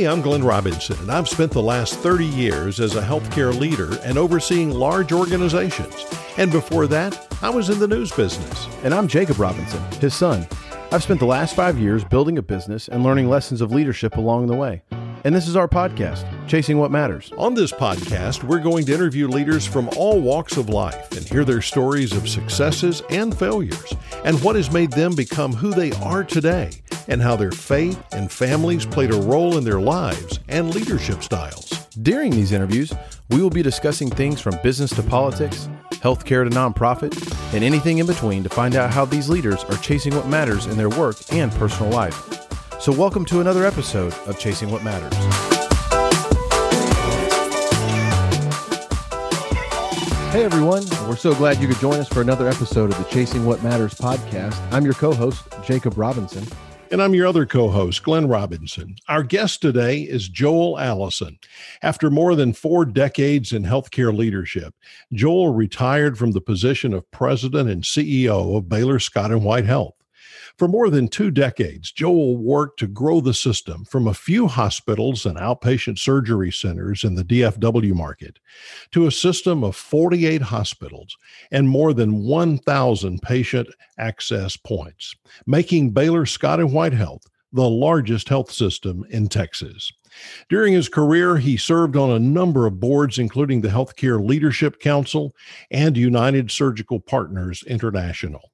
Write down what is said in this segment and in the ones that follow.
Hey, I'm Glenn Robinson, and I've spent the last 30 years as a healthcare leader and overseeing large organizations. And before that, I was in the news business. And I'm Jacob Robinson, his son. I've spent the last five years building a business and learning lessons of leadership along the way. And this is our podcast, Chasing What Matters. On this podcast, we're going to interview leaders from all walks of life and hear their stories of successes and failures and what has made them become who they are today and how their faith and families played a role in their lives and leadership styles. During these interviews, we will be discussing things from business to politics, healthcare to nonprofit, and anything in between to find out how these leaders are chasing what matters in their work and personal life. So, welcome to another episode of Chasing What Matters. Hey everyone, we're so glad you could join us for another episode of the Chasing What Matters podcast. I'm your co host, Jacob Robinson. And I'm your other co host, Glenn Robinson. Our guest today is Joel Allison. After more than four decades in healthcare leadership, Joel retired from the position of president and CEO of Baylor Scott and White Health. For more than two decades, Joel worked to grow the system from a few hospitals and outpatient surgery centers in the DFW market to a system of 48 hospitals and more than 1,000 patient access points, making Baylor Scott and White Health the largest health system in Texas. During his career, he served on a number of boards, including the Healthcare Leadership Council and United Surgical Partners International.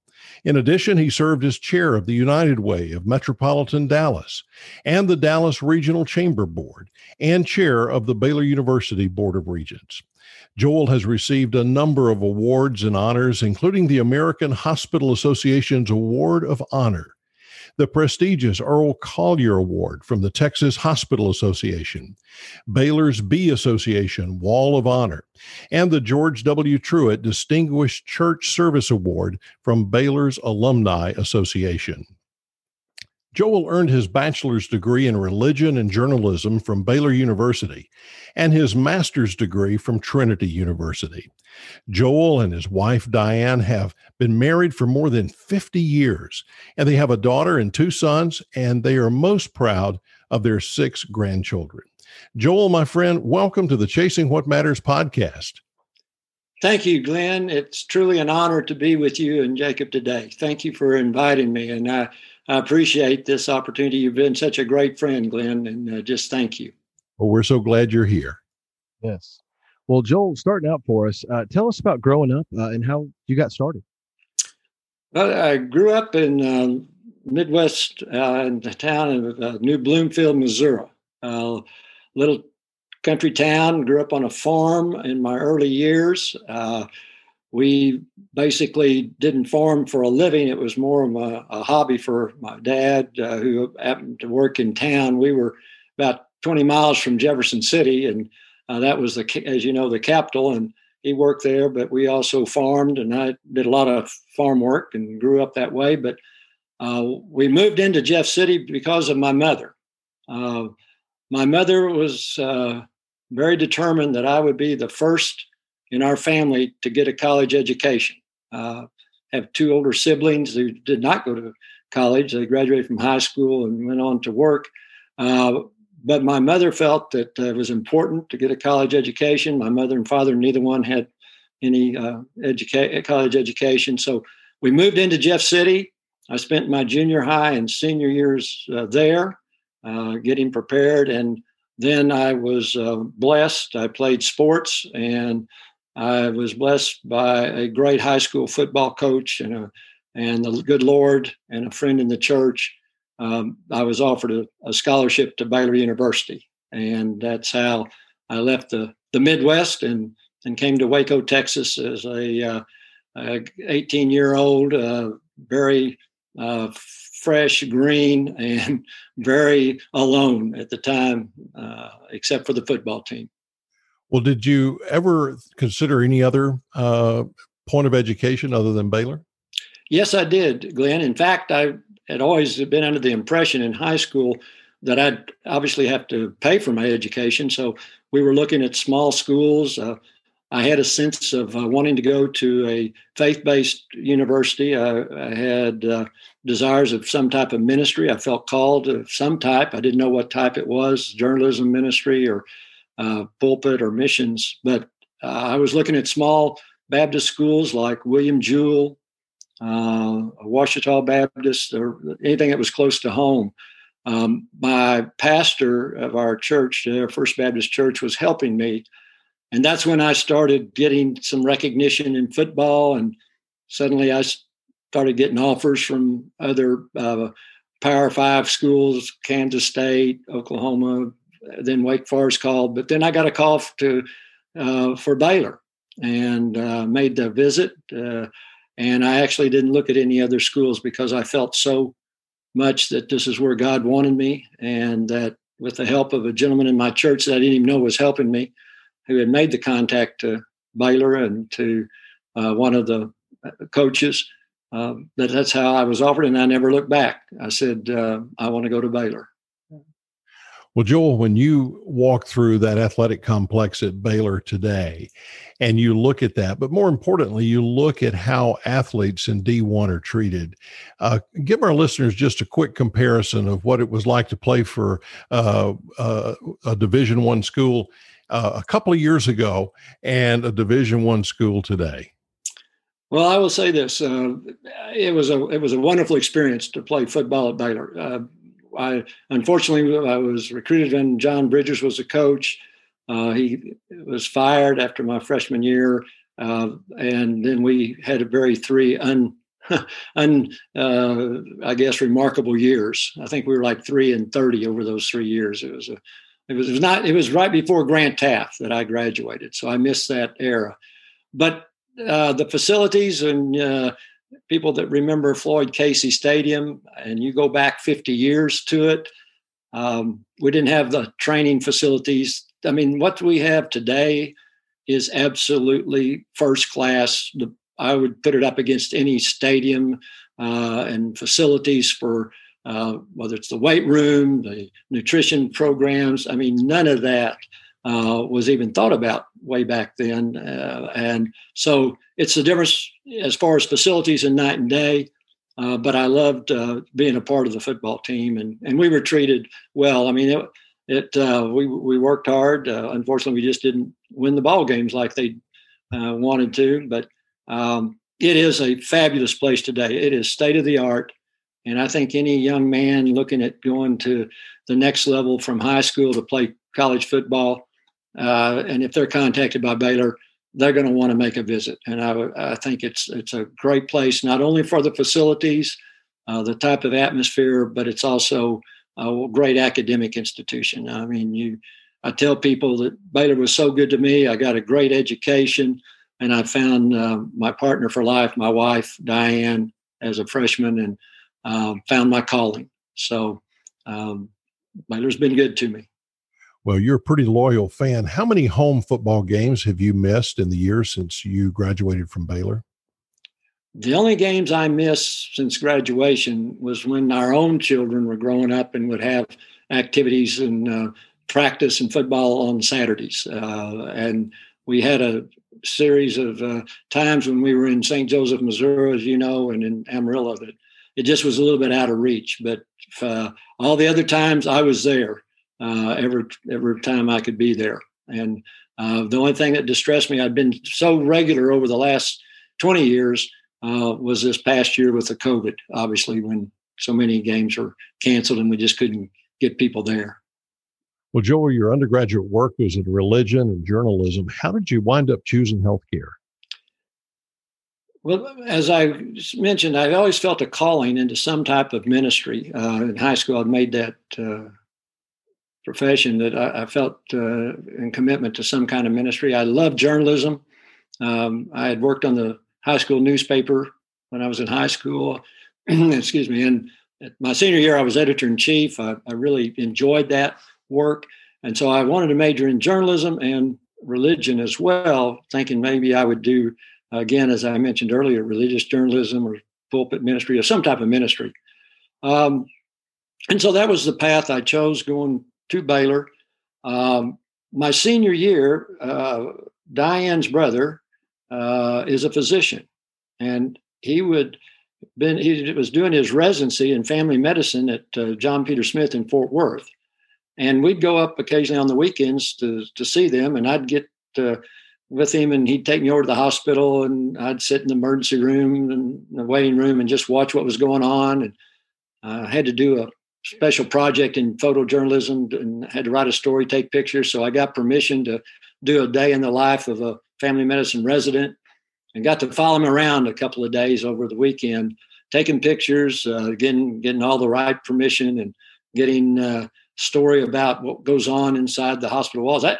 In addition, he served as chair of the United Way of Metropolitan Dallas and the Dallas Regional Chamber Board and chair of the Baylor University Board of Regents. Joel has received a number of awards and honors, including the American Hospital Association's Award of Honor the prestigious Earl Collier Award from the Texas Hospital Association, Baylor's B Association Wall of Honor, and the George W. Truett Distinguished Church Service Award from Baylor's Alumni Association. Joel earned his bachelor's degree in religion and journalism from Baylor University and his master's degree from Trinity University. Joel and his wife Diane have been married for more than 50 years, and they have a daughter and two sons, and they are most proud of their six grandchildren. Joel, my friend, welcome to the Chasing What Matters podcast. Thank you, Glenn. It's truly an honor to be with you and Jacob today. Thank you for inviting me, and I, I appreciate this opportunity. You've been such a great friend, Glenn, and uh, just thank you. Well, we're so glad you're here. Yes. Well, Joel, starting out for us, uh, tell us about growing up uh, and how you got started. Well, I grew up in uh, Midwest, uh, in the town of uh, New Bloomfield, Missouri, a little country town. Grew up on a farm in my early years. Uh, we basically didn't farm for a living. It was more of a, a hobby for my dad, who happened to work in town. We were about 20 miles from Jefferson City, and uh, that was the, as you know, the capital, and he worked there. But we also farmed, and I did a lot of farm work and grew up that way. But uh, we moved into Jeff City because of my mother. Uh, my mother was uh, very determined that I would be the first in our family to get a college education. Uh, have two older siblings who did not go to college; they graduated from high school and went on to work. Uh, but my mother felt that uh, it was important to get a college education. My mother and father, neither one had any uh, educa- college education. So we moved into Jeff City. I spent my junior high and senior years uh, there, uh, getting prepared. And then I was uh, blessed. I played sports and I was blessed by a great high school football coach and a, and the good Lord and a friend in the church um, I was offered a, a, scholarship to Baylor University, and that's how I left the the Midwest and and came to Waco, Texas, as a, uh, a 18 year old, uh, very uh, fresh, green, and very alone at the time, uh, except for the football team. Well, did you ever consider any other uh, point of education other than Baylor? Yes, I did, Glenn. In fact, I had always been under the impression in high school that I'd obviously have to pay for my education. So we were looking at small schools. Uh, I had a sense of uh, wanting to go to a faith based university. I, I had uh, desires of some type of ministry. I felt called of some type. I didn't know what type it was journalism ministry or uh, pulpit or missions. But uh, I was looking at small Baptist schools like William Jewell, uh, Ouachita Baptist, or anything that was close to home. Um, my pastor of our church, our First Baptist Church, was helping me and that's when I started getting some recognition in football, and suddenly I started getting offers from other uh, Power Five schools, Kansas State, Oklahoma, then Wake Forest called. But then I got a call to uh, for Baylor and uh, made the visit. Uh, and I actually didn't look at any other schools because I felt so much that this is where God wanted me, and that with the help of a gentleman in my church that I didn't even know was helping me, who had made the contact to Baylor and to uh, one of the uh, coaches. Uh, that that's how I was offered, and I never looked back. I said, uh, "I want to go to Baylor." Well, Joel, when you walk through that athletic complex at Baylor today, and you look at that, but more importantly, you look at how athletes in D1 are treated. Uh, give our listeners just a quick comparison of what it was like to play for uh, uh, a Division One school uh, a couple of years ago and a Division One school today? Well, I will say this: uh, it was a it was a wonderful experience to play football at Baylor. Uh, I unfortunately I was recruited when John Bridgers was a coach. Uh, he was fired after my freshman year, uh, and then we had a very three un, un uh, I guess remarkable years. I think we were like three and thirty over those three years. It was a it was, it was not. It was right before Grant Teaff that I graduated, so I missed that era. But uh, the facilities and uh, people that remember Floyd Casey Stadium, and you go back 50 years to it, um, we didn't have the training facilities. I mean, what we have today is absolutely first class. The, I would put it up against any stadium uh, and facilities for uh, whether it's the weight room, the nutrition programs. I mean, none of that uh, was even thought about way back then. Uh, and so it's a difference as far as facilities and night and day. Uh, but I loved uh, being a part of the football team, and, and we were treated well. I mean, it, it uh, we we worked hard. unfortunately, we just didn't win the ball games like they wanted to. But um, it is a fabulous place today. It is state of the art. And I think any young man looking at going to the next level from high school to play college football, uh, and if they're contacted by Baylor, they're going to want to make a visit. And I, I, think it's it's a great place not only for the facilities, uh, the type of atmosphere, but it's also a great academic institution. I mean, you, I tell people that Baylor was so good to me. I got a great education, and I found uh, my partner for life, my wife Diane, as a freshman, and um, found my calling. So um, Baylor's been good to me. Well, you're a pretty loyal fan. How many home football games have you missed in the years since you graduated from Baylor? The only games I missed since graduation was when our own children were growing up and would have activities and uh, practice and football on Saturdays. Uh, and we had a series of uh, times when we were in St. Joseph, Missouri, as you know, and in Amarillo that it just was a little bit out of reach. But uh, all the other times I was there uh, every every time I could be there. And uh, the only thing that distressed me, I've been so regular over the last 20 years, uh, was this past year with the COVID. Obviously, when so many games were canceled and we just couldn't get people there. Well, Joel, your undergraduate work was in religion and journalism. How did you wind up choosing healthcare? Well, as I mentioned, I've always felt a calling into some type of ministry. Uh, in high school, I'd made that uh, profession that I, I felt uh, in commitment to some kind of ministry. I loved journalism. Um, I had worked on the high school newspaper when I was in high school. Excuse me. And my senior year, I was editor in chief. I, I really enjoyed that work. And so I wanted to major in journalism and religion as well, thinking maybe I would do again, as I mentioned earlier, religious journalism or pulpit ministry or some type of ministry. Um, and so that was the path I chose going to Baylor. Um, my senior year, uh, Diane's brother uh, is a physician, and he would been he was doing his residency in family medicine at uh, John Peter Smith in Fort Worth, and we'd go up occasionally on the weekends to to see them, and I'd get uh, with him, and he'd take me over to the hospital, and I'd sit in the emergency room and the waiting room and just watch what was going on, and I uh, had to do a special project in photojournalism and had to write a story, take pictures. So I got permission to do a day in the life of a family medicine resident and got to follow him around a couple of days over the weekend, taking pictures, uh, getting getting all the right permission, and getting uh, story about what goes on inside the hospital walls. I,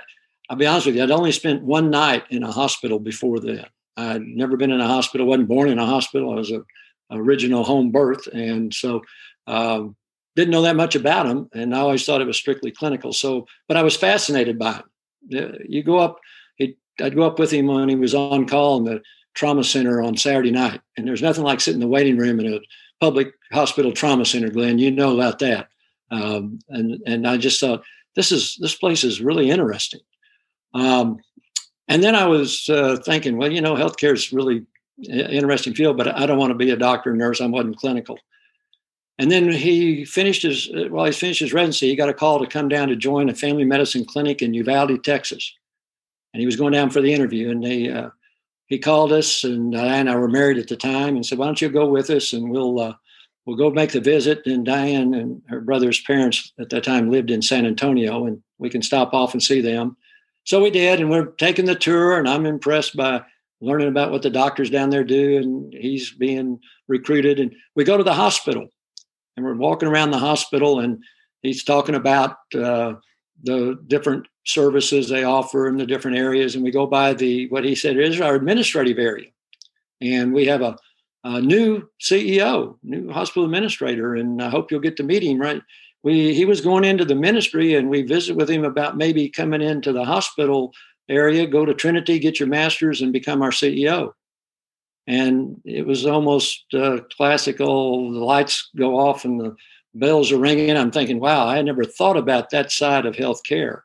I'll be honest with you, I'd only spent one night in a hospital before that. I'd never been in a hospital, wasn't born in a hospital. I was a original home birth, and so um, didn't know that much about him, and I always thought it was strictly clinical. So, but I was fascinated by him. You go up, I'd go up with him when he was on call in the trauma center on Saturday night. And there's nothing like sitting in the waiting room in a public hospital trauma center, Glenn. You know about that. Um, and and I just thought this is this place is really interesting. Um, and then I was uh, thinking, well, you know, healthcare is really interesting field, but I don't want to be a doctor, nurse. I wasn't clinical. And then he finished his uh, while he finished his residency, he got a call to come down to join a family medicine clinic in Uvalde, Texas. And he was going down for the interview, and they uh, he called us, and Diane and I were married at the time, and said, "Why don't you go with us, and we'll uh, we'll go make the visit." And Diane and her brother's parents at that time lived in San Antonio, and we can stop off and see them. So we did, and we're taking the tour, and I'm impressed by learning about what the doctors down there do, and he's being recruited. And we go to the hospital, and we're walking around the hospital, and he's talking about uh, the different services they offer in the different areas. And we go by the what he said is our administrative area. And we have a, a new CEO, new hospital administrator, and I hope you'll get to meet him, right? We he was going into the ministry and we visit with him about maybe coming into the hospital area, go to Trinity, get your master's, and become our CEO. And it was almost uh, classical. The lights go off and the bells are ringing. I'm thinking, wow, I never thought about that side of healthcare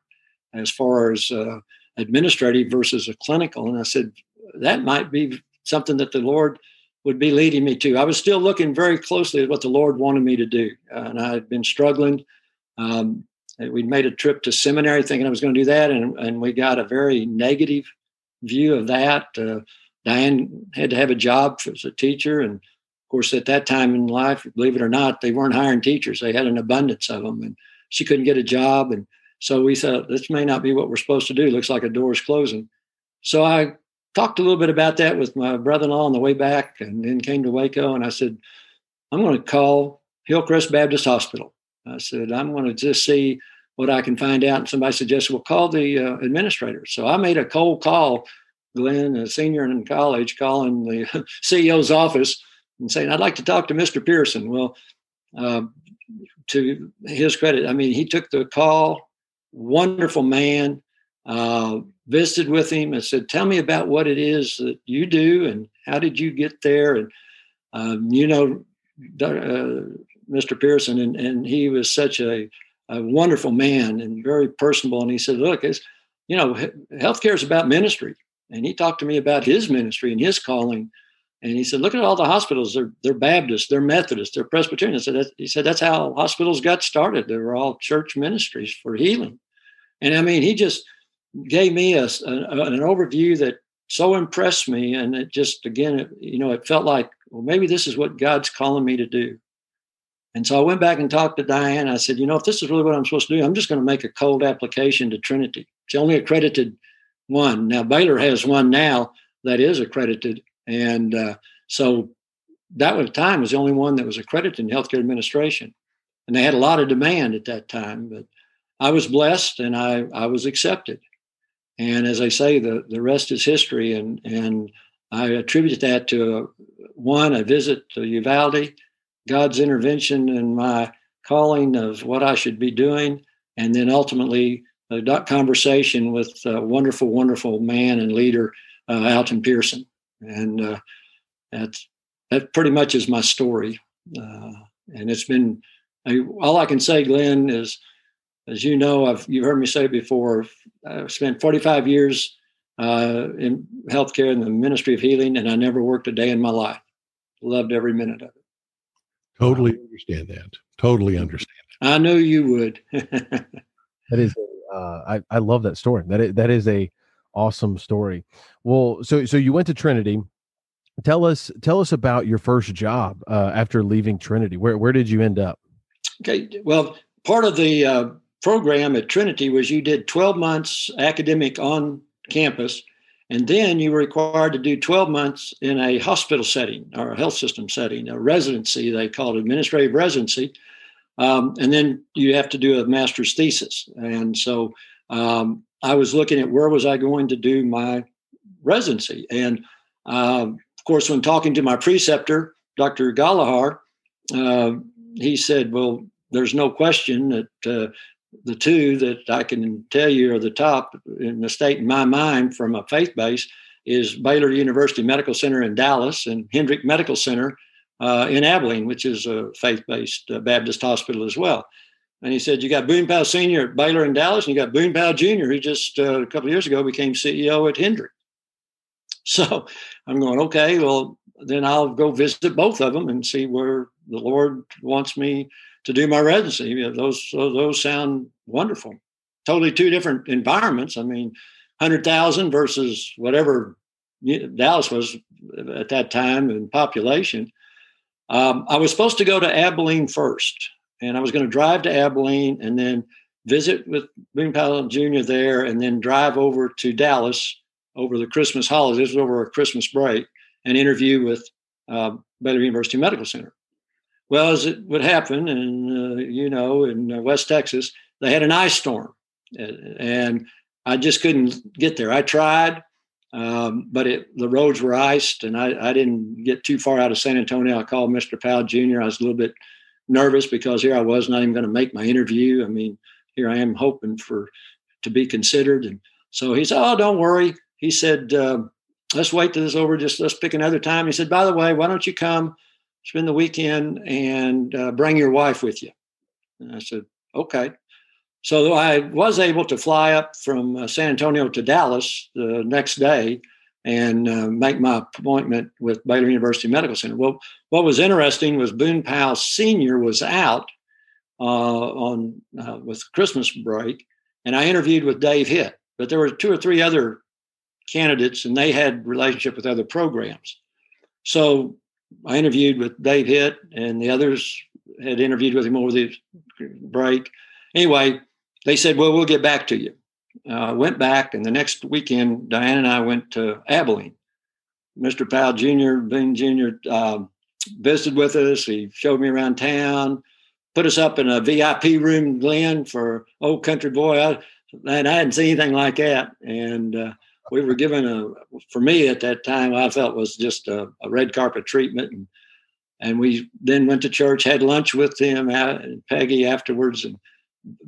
as far as uh, administrative versus a clinical. And I said, that might be something that the Lord would be leading me to. I was still looking very closely at what the Lord wanted me to do. Uh, and I had been struggling. Um, we'd made a trip to seminary thinking I was going to do that. And, and we got a very negative view of that. Uh, Diane had to have a job as a teacher. And of course, at that time in life, believe it or not, they weren't hiring teachers. They had an abundance of them. And she couldn't get a job. And so we thought this may not be what we're supposed to do. Looks like a door is closing. So I talked a little bit about that with my brother-in-law on the way back, and then came to Waco, and I said, I'm going to call Hillcrest Baptist Hospital. I said I'm going to just see what I can find out. And somebody suggested, well, call the uh, administrator. So I made a cold call, Glenn, a senior in college, calling the CEO's office and saying, I'd like to talk to Mr. Pearson. Well, uh, to his credit, I mean, he took the call wonderful man. Uh, visited with him and said, "Tell me about what it is that you do and how did you get there?" And um, you know, uh, Mr. Pearson, and, and he was such a, a, wonderful man and very personable. And he said, "Look, it's you know, healthcare is about ministry." And he talked to me about his ministry and his calling. And he said, "Look at all the hospitals. They're they're Baptist, they're Methodist, they're Presbyterian." I said, "He said that's how hospitals got started. They were all church ministries for healing." And I mean, he just gave me a, a, an overview that so impressed me, and it just again, it, you know, it felt like well, maybe this is what God's calling me to do. And so I went back and talked to Diane. I said, you know, if this is really what I'm supposed to do, I'm just going to make a cold application to Trinity. It's only accredited one. Now Baylor has one now that is accredited, and uh, so that at the time was the only one that was accredited in healthcare administration, and they had a lot of demand at that time. But I was blessed and I, I was accepted. And as I say, the, the rest is history. And, and I attribute that to uh, one, a visit to Uvalde, God's intervention in my calling of what I should be doing, and then ultimately a conversation with a wonderful, wonderful man and leader, uh, Alton Pearson. And uh, that's, that pretty much is my story. Uh, and it's been, I, all I can say, Glenn, is as you know, I've you've heard me say before. I've spent 45 years uh, in healthcare in the Ministry of Healing, and I never worked a day in my life. Loved every minute of it. Totally understand that. Totally understand. I knew you would. that is, uh, I I love that story. That is, that is a awesome story. Well, so so you went to Trinity. Tell us tell us about your first job uh, after leaving Trinity. Where where did you end up? Okay, well, part of the uh, program at Trinity was you did 12 months academic on campus, and then you were required to do 12 months in a hospital setting or a health system setting, a residency, they called it administrative residency. Um, and then you have to do a master's thesis. And so um, I was looking at where was I going to do my residency. And um, of course, when talking to my preceptor, Dr. Gallagher, uh, he said, Well, there's no question that uh, the two that I can tell you are the top in the state in my mind from a faith base is Baylor University Medical Center in Dallas and Hendrick Medical Center uh, in Abilene, which is a faith-based uh, Baptist hospital as well. And he said, you got Boone Powell Sr. at Baylor in Dallas, and you got Boone Powell Jr., who just uh, a couple years ago became CEO at Hendrick. So I'm going, okay, well, then I'll go visit both of them and see where the Lord wants me to do my residency. Those those sound wonderful. Totally two different environments. I mean, hundred thousand versus whatever Dallas was at that time in population. Um, I was supposed to go to Abilene first, and I was going to drive to Abilene and then visit with Boone Powell Jr. there, and then drive over to Dallas over the Christmas holidays. Over a Christmas break, and interview with uh, Baylor University Medical Center. Well, as it would happen, and uh, you know, in uh, West Texas, they had an ice storm, and I just couldn't get there. I tried, um, but it, the roads were iced, and I, I, didn't get too far out of San Antonio. I called Mr. Powell Jr. I was a little bit nervous because here I was not even going to make my interview. I mean, here I am hoping for to be considered, and so he said, "Oh, don't worry." He said, uh, "Let's wait till this over. Just let's pick another time." He said, "By the way, why don't you come?" spend the weekend and uh, bring your wife with you. And I said, okay. So I was able to fly up from uh, San Antonio to Dallas the next day and uh, make my appointment with Baylor University Medical Center. Well, what was interesting was Boone Powell Sr. was out uh, on uh, with Christmas break, and I interviewed with Dave Hitt. But there were two or three other candidates, and they had relationship with other programs. So I interviewed with Dave Hitt, and the others had interviewed with him over the break. Anyway, they said, "Well, we'll get back to you." Uh, went back, and the next weekend, Diane and I went to Abilene. Mr. Powell Jr., Boone Jr. Uh, visited with us. He showed me around town, put us up in a VIP room, Glenn, for Old Country Boy. I, and I hadn't seen anything like that. And uh, we were given a for me at that time i felt was just a, a red carpet treatment and and we then went to church had lunch with him and peggy afterwards and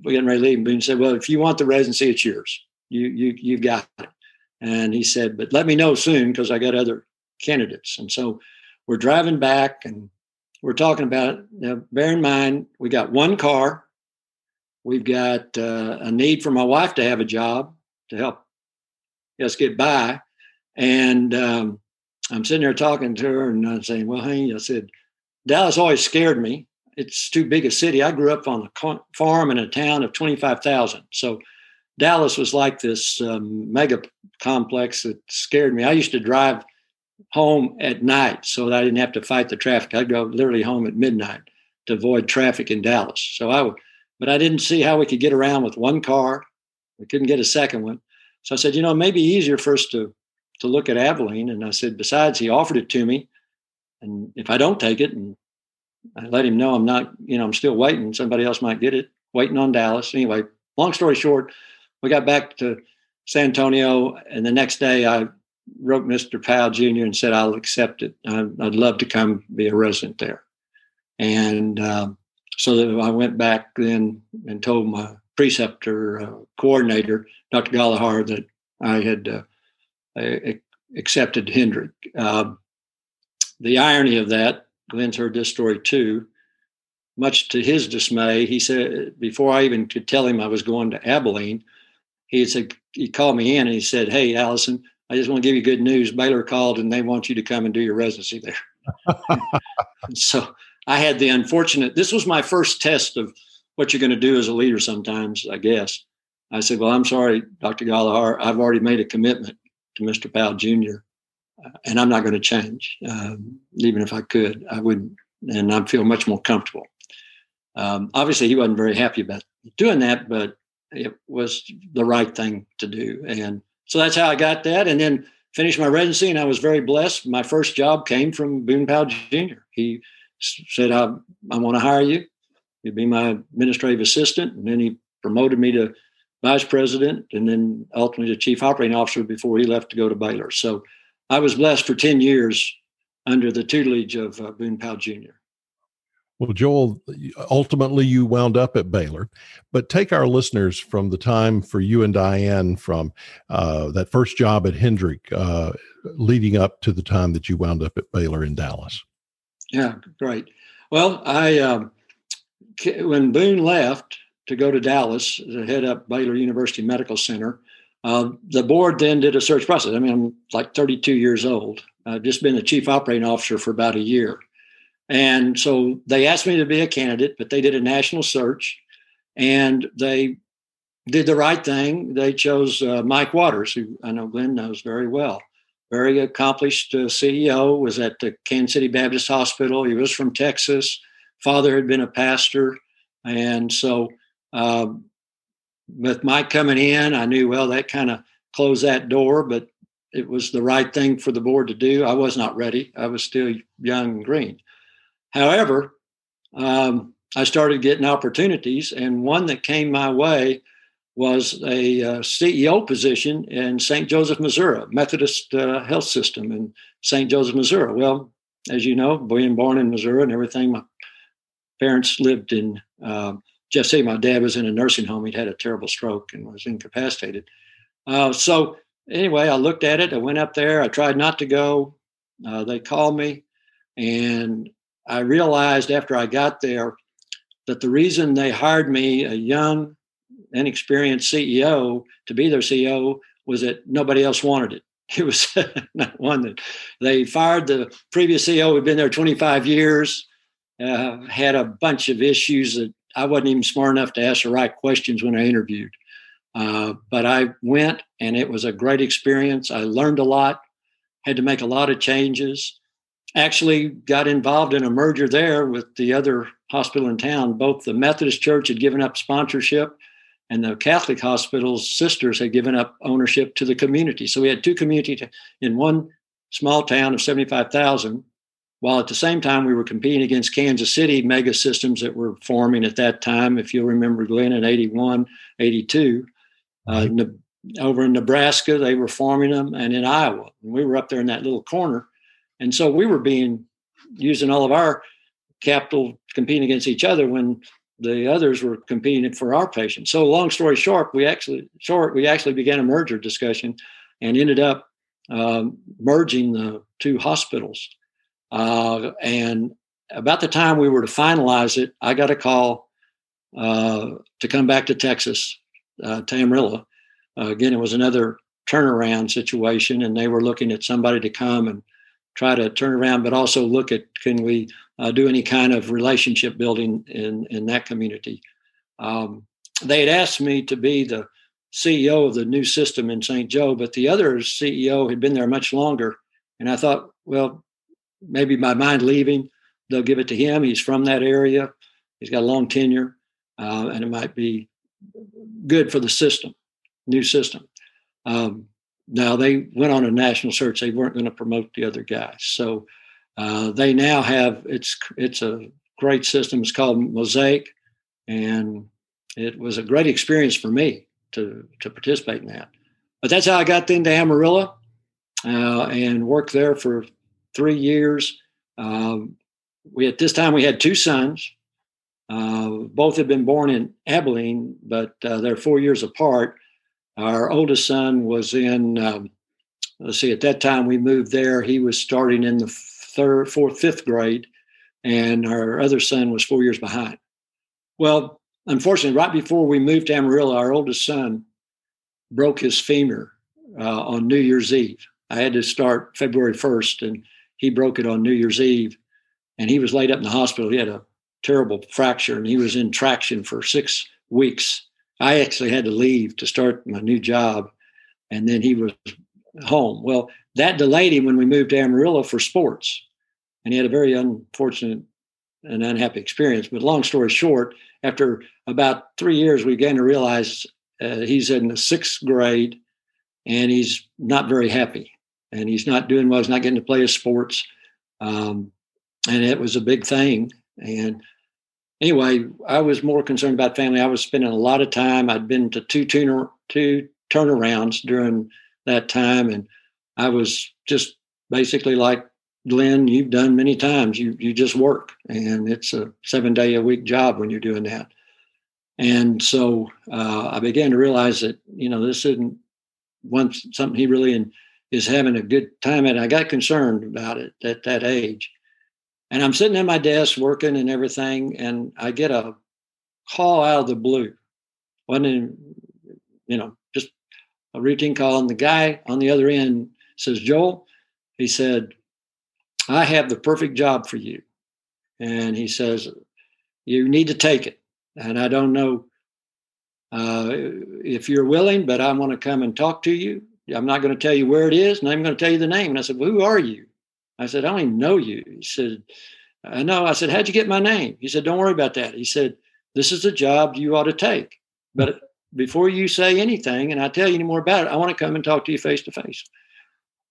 getting ready to leave and Boone said well if you want the residency it's yours you you you've got it and he said but let me know soon because i got other candidates and so we're driving back and we're talking about it. now bear in mind we got one car we've got uh, a need for my wife to have a job to help us get by. And um, I'm sitting there talking to her and I'm saying, well, hey, I said, Dallas always scared me. It's too big a city. I grew up on a farm in a town of 25,000. So Dallas was like this um, mega complex that scared me. I used to drive home at night so that I didn't have to fight the traffic. I'd go literally home at midnight to avoid traffic in Dallas. So I would, but I didn't see how we could get around with one car. We couldn't get a second one. So I said, you know, maybe easier for us to to look at Abilene. And I said, besides, he offered it to me, and if I don't take it, and I let him know I'm not, you know, I'm still waiting. Somebody else might get it. Waiting on Dallas. Anyway, long story short, we got back to San Antonio, and the next day I wrote Mr. Powell Jr. and said I'll accept it. I'd love to come be a resident there. And um, so that I went back then and told my preceptor uh, coordinator, Dr. Gallagher, that I had uh, accepted Hendrick. Um, the irony of that, Glenn's heard this story too. Much to his dismay, he said, before I even could tell him I was going to Abilene, he said he called me in and he said, "Hey, Allison, I just want to give you good news. Baylor called and they want you to come and do your residency there." so I had the unfortunate. This was my first test of what you're going to do as a leader. Sometimes, I guess. I said, "Well, I'm sorry, Dr. Gallagher. I've already made a commitment to Mr. Powell Jr. And I'm not going to change. Um, even if I could, I wouldn't, and I feel much more comfortable." Um, obviously, he wasn't very happy about doing that, but it was the right thing to do. And so that's how I got that. And then finished my residency, and I was very blessed. My first job came from Boone Powell Jr. He said, I, I want to hire you. You'd be my administrative assistant. And then he promoted me to vice president and then ultimately to chief operating officer before he left to go to Baylor. So I was blessed for 10 years under the tutelage of uh, Boone Powell Jr. Well, Joel, ultimately you wound up at Baylor, but take our listeners from the time for you and Diane from uh, that first job at Hendrick, uh, leading up to the time that you wound up at Baylor in Dallas. Yeah, great. Well, I um, when Boone left to go to Dallas to head up Baylor University Medical Center, uh, the board then did a search process. I mean, I'm like 32 years old. I've just been the chief operating officer for about a year. And so they asked me to be a candidate, but they did a national search and they did the right thing. They chose uh, Mike Waters, who I know Glenn knows very well. Very accomplished uh, CEO, was at the Kansas City Baptist Hospital. He was from Texas. Father had been a pastor. And so, um, with Mike coming in, I knew, well, that kind of closed that door, but it was the right thing for the board to do. I was not ready. I was still young and green. However, um, I started getting opportunities, and one that came my way was a uh, CEO position in St. Joseph, Missouri, Methodist uh, Health System in St. Joseph, Missouri. Well, as you know, being born in Missouri and everything, my parents lived in uh, Jeff City. My dad was in a nursing home. He'd had a terrible stroke and was incapacitated. Uh, so anyway, I looked at it. I went up there. I tried not to go. Uh, they called me, and I realized after I got there that the reason they hired me, a young, inexperienced CEO, to be their CEO was that nobody else wanted it. It was not one that they fired the previous CEO who'd been there 25 years, uh, had a bunch of issues that I wasn't even smart enough to ask the right questions when I interviewed. Uh, but I went and it was a great experience. I learned a lot, had to make a lot of changes actually got involved in a merger there with the other hospital in town. Both the Methodist Church had given up sponsorship, and the Catholic hospital's sisters had given up ownership to the community. So we had two communities in one small town of 75,000, while at the same time we were competing against Kansas City mega systems that were forming at that time. If you'll remember, Glenn, in 81, 82. Uh, over in Nebraska, they were forming them, and in Iowa. And we were up there in that little corner and so we were being using all of our capital competing against each other when the others were competing for our patients. So long story short, we actually short we actually began a merger discussion and ended up um, merging the two hospitals. Uh, and about the time we were to finalize it, I got a call uh, to come back to Texas, uh, to Amarillo. Uh, again, it was another turnaround situation, and they were looking at somebody to come and try to turn around, but also look at can we uh, do any kind of relationship building in in that community. Um, they had asked me to be the CEO of the new system in St. Joe, but the other CEO had been there much longer, and I thought, well, maybe my mind leaving, they'll give it to him. He's from that area. He's got a long tenure, uh, and it might be good for the system, new system. Um, now they went on a national search. They weren't going to promote the other guys, so uh, they now have it's it's a great system. It's called Mosaic, and it was a great experience for me to to participate in that. But that's how I got into Amarillo uh, and worked there for three years. Um, we at this time we had two sons. Uh, both had been born in Abilene, but uh, they're four years apart. Our oldest son was in, um, let's see, at that time we moved there. He was starting in the third, fourth, fifth grade, and our other son was four years behind. Well, unfortunately, right before we moved to Amarillo, our oldest son broke his femur uh, on New Year's Eve. I had to start February 1st, and he broke it on New Year's Eve. And he was laid up in the hospital. He had a terrible fracture, and he was in traction for six weeks. I actually had to leave to start my new job, and then he was home. Well, that delayed him when we moved to Amarillo for sports, and he had a very unfortunate and unhappy experience. But long story short, after about three years, we began to realize uh, he's in the sixth grade and he's not very happy and he's not doing well. He's not getting to play his sports. Um, and it was a big thing. And anyway, I was more concerned about family. I was spending a lot of time. I'd been to two tuner, two turnarounds during that time. And I was just basically like Glenn, you've done many times. You you just work, and it's a seven day a week job when you're doing that. And so uh, I began to realize that you know this isn't one something he really is having a good time And I got concerned about it at that age, and I'm sitting at my desk working and everything, and I get a call out of the blue. wasn't you know just a routine call, and the guy on the other end says, "Joel," he said I have the perfect job for you. And he says, You need to take it. And I don't know uh, if you're willing, but I want to come and talk to you. I'm not going to tell you where it is, and I'm going to tell you the name. And I said, well, Who are you? I said, I don't even know you. He said, I know. I said, How'd you get my name? He said, Don't worry about that. He said, This is a job you ought to take. But before you say anything and I tell you any more about it, I want to come and talk to you face to face.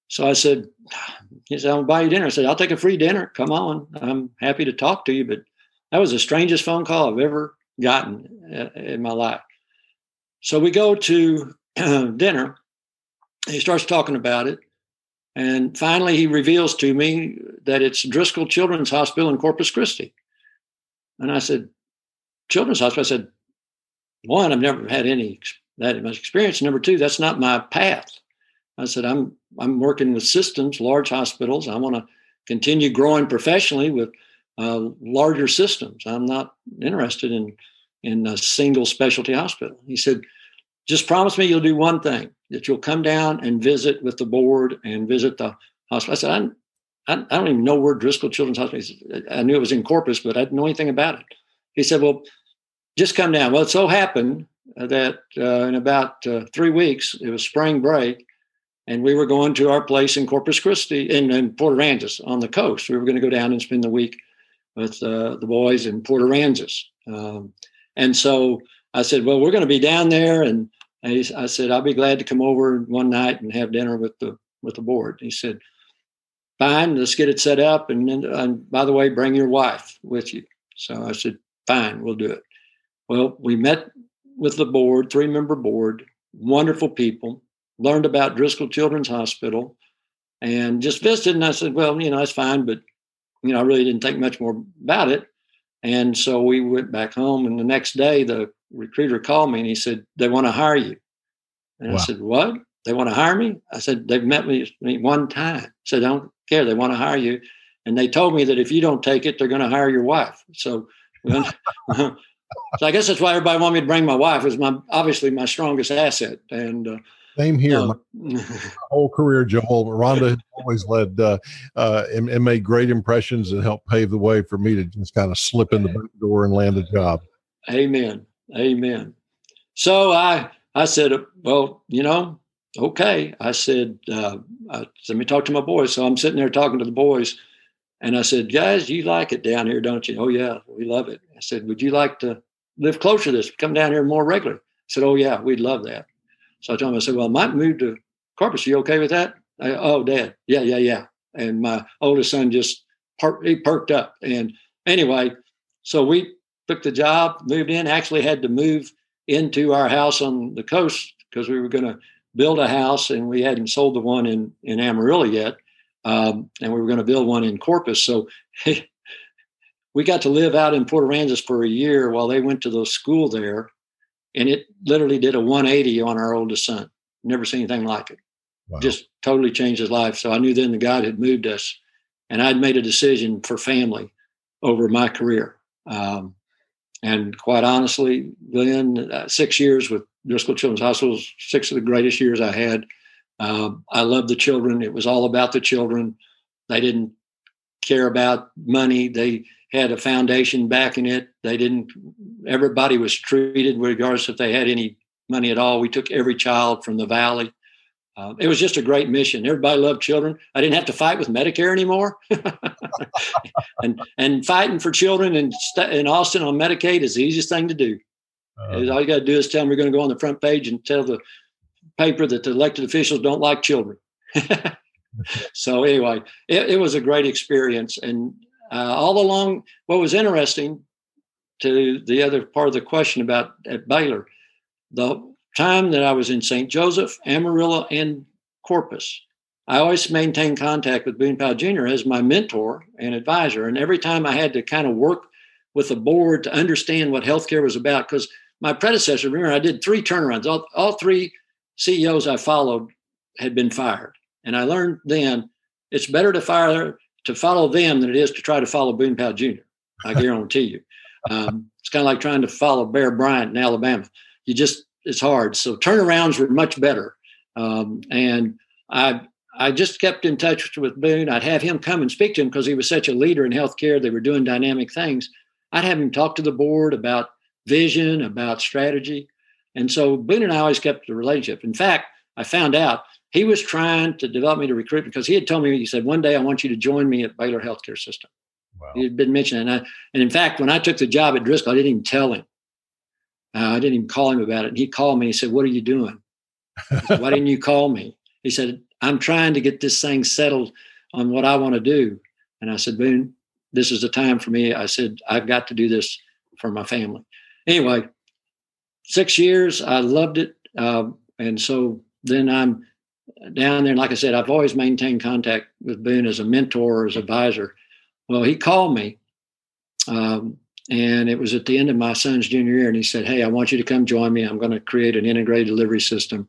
So I said, he said, I'll buy you dinner. I said, I'll take a free dinner. Come on. I'm happy to talk to you. But that was the strangest phone call I've ever gotten uh, in my life. So we go to dinner. He starts talking about it. And finally, he reveals to me that it's Driscoll Children's Hospital in Corpus Christi. And I said, Children's Hospital? I said, one, I've never had any that much experience. Number two, that's not my path. I said, I'm I'm working with systems, large hospitals. I want to continue growing professionally with uh, larger systems. I'm not interested in in a single specialty hospital. He said, just promise me you'll do one thing that you'll come down and visit with the board and visit the hospital. I said, I, I, I don't even know where Driscoll Children's Hospital. Is. I knew it was in Corpus, but I didn't know anything about it. He said, well, just come down. Well, it so happened that uh, in about uh, three weeks, it was spring break, and we were going to our place in Corpus Christi in, in Port Aransas on the coast. We were going to go down and spend the week with uh, the boys in Port Aransas. Um, and so I said, "Well, we're going to be down there," and I said, "I'll be glad to come over one night and have dinner with the with the board." He said, "Fine, let's get it set up, and, and by the way, bring your wife with you." So I said, "Fine, we'll do it." Well, we met with the board, three member board, wonderful people learned about Driscoll Children's Hospital and just visited. And I said, well, you know, that's fine, but, you know, I really didn't think much more about it. And so we went back home. And the next day, the recruiter called me and he said, they want to hire you. And wow. I said, what? They want to hire me? I said, they've met me one time. I said, I don't care. They want to hire you. And they told me that if you don't take it, they're going to hire your wife. So, so I guess that's why everybody wanted me to bring my wife. Was my obviously my strongest asset. And uh, same here. My, my whole career, Joel. Rhonda has always led uh, uh, and, and, made great impressions and helped pave the way for me to just kind of slip in the back door and land a job. Amen. Amen. So I I said, well, you know, okay. I said, uh, I, let me talk to my boys. So I'm sitting there talking to the boys, and I said, guys, you like it down here, don't you? Oh yeah, we love it. I said, would you like to live closer to this? Come down here more regularly. I said, oh yeah, we'd love that. So I told him, I said, well, I might move to Corpus. Are you okay with that? I, oh, dad. Yeah, yeah, yeah. And my oldest son just per- he perked up. And anyway, so we took the job, moved in, actually had to move into our house on the coast because we were going to build a house and we hadn't sold the one in, in Amarillo yet. Um, and we were going to build one in Corpus. So we got to live out in Port Aransas for a year while they went to the school there and it literally did a 180 on our oldest son. Never seen anything like it. Wow. Just totally changed his life. So I knew then the God had moved us, and I'd made a decision for family over my career. Um, and quite honestly, Glenn, uh, six years with Driscoll Children's Hospital six of the greatest years I had. Uh, I loved the children. It was all about the children. They didn't care about money. They had a foundation backing it. They didn't. Everybody was treated, regardless if they had any money at all. We took every child from the valley. Uh, it was just a great mission. Everybody loved children. I didn't have to fight with Medicare anymore. and and fighting for children in in Austin on Medicaid is the easiest thing to do. Uh, all you got to do is tell them we're going to go on the front page and tell the paper that the elected officials don't like children. so anyway, it, it, was a great experience, and uh, all along, what was interesting to the other part of the question about at Baylor, the time that I was in St. Joseph, Amarillo, and Corpus, I always maintained contact with Boone Powell Jr. as my mentor and advisor. And every time I had to kind of work with the board to understand what healthcare was about, because my predecessor, remember, I did three turnarounds. All, all three CEOs I followed had been fired. And I learned then it's better to fire to follow them than it is to try to follow Boone Powell Jr. I guarantee you. Um, it's kind of like trying to follow Bear Bryant in Alabama. You just it's hard. So turnarounds were much better. Um, and I I just kept in touch with Boone. I'd have him come and speak to him because he was such a leader in healthcare. They were doing dynamic things. I'd have him talk to the board about vision, about strategy. And so Boone and I always kept the relationship. In fact, I found out he was trying to develop me to recruit because he had told me, he said, one day I want you to join me at Baylor Healthcare System. Wow. He had been mentioning and I, and in fact, when I took the job at Driscoll, I didn't even tell him. Uh, I didn't even call him about it. And he called me. He said, "What are you doing? Said, Why didn't you call me?" He said, "I'm trying to get this thing settled on what I want to do." And I said, "Boone, this is the time for me." I said, "I've got to do this for my family." anyway, six years, I loved it. Uh, and so then I'm down there. And like I said, I've always maintained contact with Boone as a mentor, as advisor. Well, he called me, um, and it was at the end of my son's junior year. And he said, Hey, I want you to come join me. I'm going to create an integrated delivery system,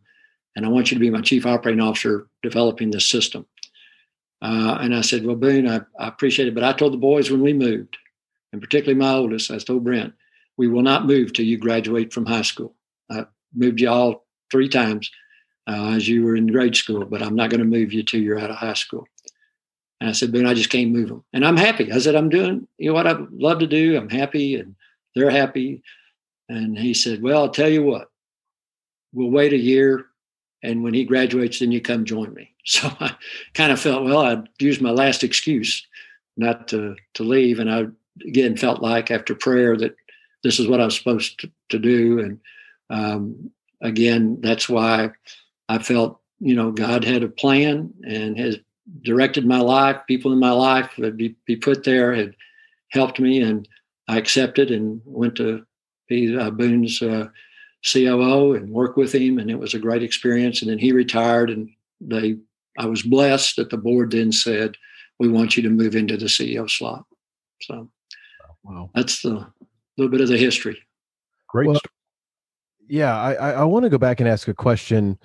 and I want you to be my chief operating officer developing this system. Uh, and I said, Well, Boone, I, I appreciate it. But I told the boys when we moved, and particularly my oldest, I told Brent, we will not move till you graduate from high school. I moved you all three times uh, as you were in grade school, but I'm not going to move you till you're out of high school. And I said, but I just can't move them. And I'm happy. I said, I'm doing, you know what I love to do. I'm happy and they're happy. And he said, well, I'll tell you what, we'll wait a year. And when he graduates, then you come join me. So I kind of felt, well, I'd use my last excuse not to, to leave. And I, again, felt like after prayer that this is what I'm supposed to, to do. And um, again, that's why I felt, you know, God had a plan and has directed my life. People in my life would be, be put there had helped me, and I accepted and went to be uh, Boone's uh, COO and work with him, and it was a great experience. And then he retired, and they, I was blessed that the board then said, "We want you to move into the CEO slot." So, wow, that's the little bit of the history. Great. Well, yeah, I, I want to go back and ask a question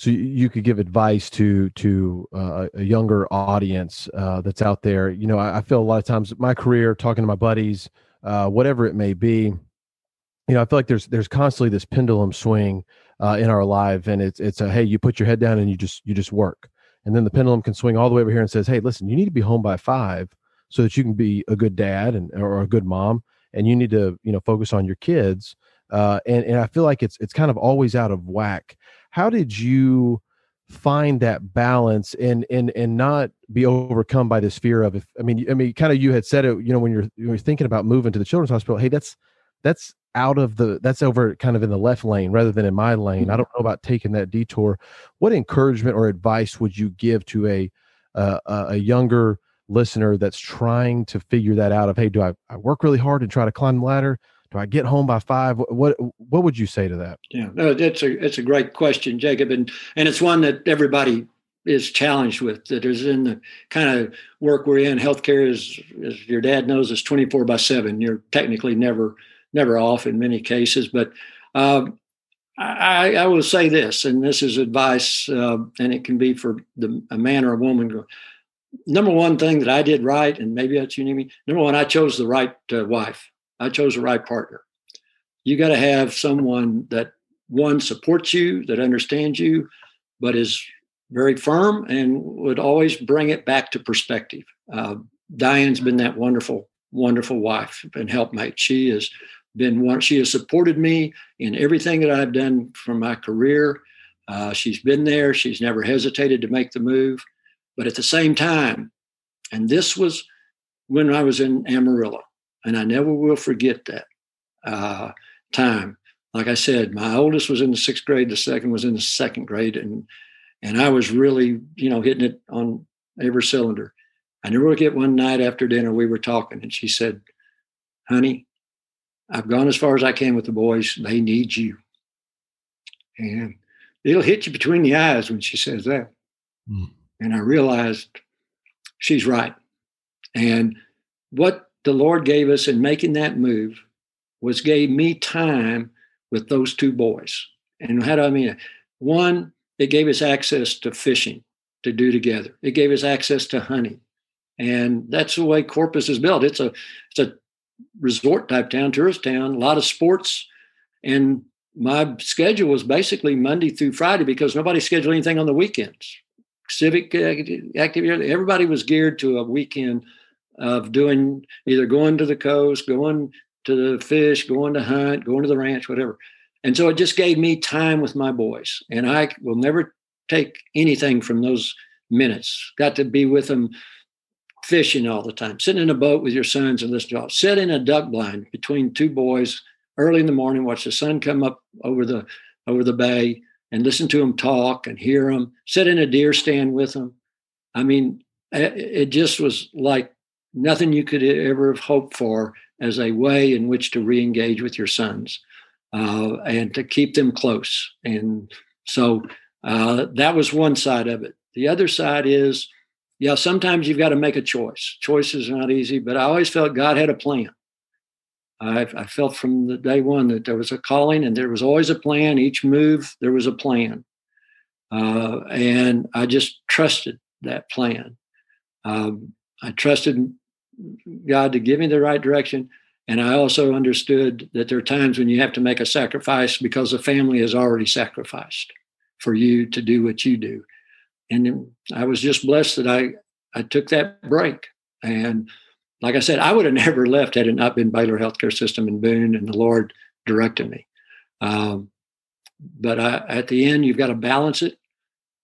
so you could give advice to to uh, a younger audience uh, that's out there you know I, I, feel a lot of times my career talking to my buddies uh, whatever it may be you know i feel like there's there's constantly this pendulum swing uh, in our life and it's it's a hey you put your head down and you just you just work and then the pendulum can swing all the way over here and says hey listen you need to be home by five so that you can be a good dad and or a good mom and you need to you know focus on your kids uh, and and I feel like it's it's kind of always out of whack. How did you find that balance and and and not be overcome by this fear of if I mean I mean kind of you had said it you know when you're when you're thinking about moving to the children's hospital hey that's that's out of the that's over kind of in the left lane rather than in my lane. I mm-hmm. don't know about taking that detour. What encouragement or advice would you give to a uh, a younger listener that's trying to figure that out of hey do I, I work really hard and try to climb the ladder do I get home by five what what would you say to that yeah no it's a it's a great question Jacob and and it's one that everybody is challenged with that is in the kind of work we're in healthcare is as your dad knows is 24 by 7 you're technically never never off in many cases but um, I, I, will say this, and this is advice, uh, and it can be for the, a man or a woman number one thing that I did right, and maybe that's you need me. Number one, I chose the right uh, wife. I chose the right partner. You got to have someone that one supports you, that understands you, but is very firm and would always bring it back to perspective. Uh, Diane's been that wonderful, wonderful wife and helpmate. She has been one. She has supported me in everything that I've done from my career. Uh, she's been there. She's never hesitated to make the move. But at the same time, and this was when I was in Amarillo, and I never will forget that uh, time. Like I said, my oldest was in the sixth grade, the second was in the second grade, and and I was really, you know, hitting it on every cylinder. I never will forget one night after dinner we were talking, and she said, "Honey, I've gone as far as I can with the boys. They need you." And it'll hit you between the eyes when she says that. Mm. And I realized she's right. And what the Lord gave us in making that move was gave me time with those two boys. And how do I mean it? One, it gave us access to fishing to do together. It gave us access to hunting. And that's the way Corpus is built. It's a it's a resort type town, tourist town, a lot of sports. And my schedule was basically Monday through Friday because nobody scheduled anything on the weekends. Civic activity, everybody was geared to a weekend of doing either going to the coast, going to the fish, going to hunt, going to the ranch, whatever. And so it just gave me time with my boys. And I will never take anything from those minutes. Got to be with them fishing all the time, sitting in a boat with your sons and listening to all, sit in a duck blind between two boys early in the morning, watch the sun come up over the over the bay and listen to them talk and hear them, sit in a deer stand with them. I mean, eh, it just was like nothing you could ever have hoped for as a way in which to re-engage with your sons uh, and to keep them close. And so uh, that was one side of it. The other side is, yeah, sometimes you've got to make a choice. Choice is not easy, but I always felt God had a plan. I, I felt from the day one that there was a calling and there was always a plan. Each move, there was a plan. Uh, and I just trusted that plan. Um, I trusted God to give me the right direction. And I also understood that there are times when you have to make a sacrifice because the family has already sacrificed for you to do what you do. And I was just blessed that I, I took that break. And like I said, I would have never left had it not been Baylor Healthcare System in Boone and the Lord directed me. Um, but I, at the end, you've got to balance it.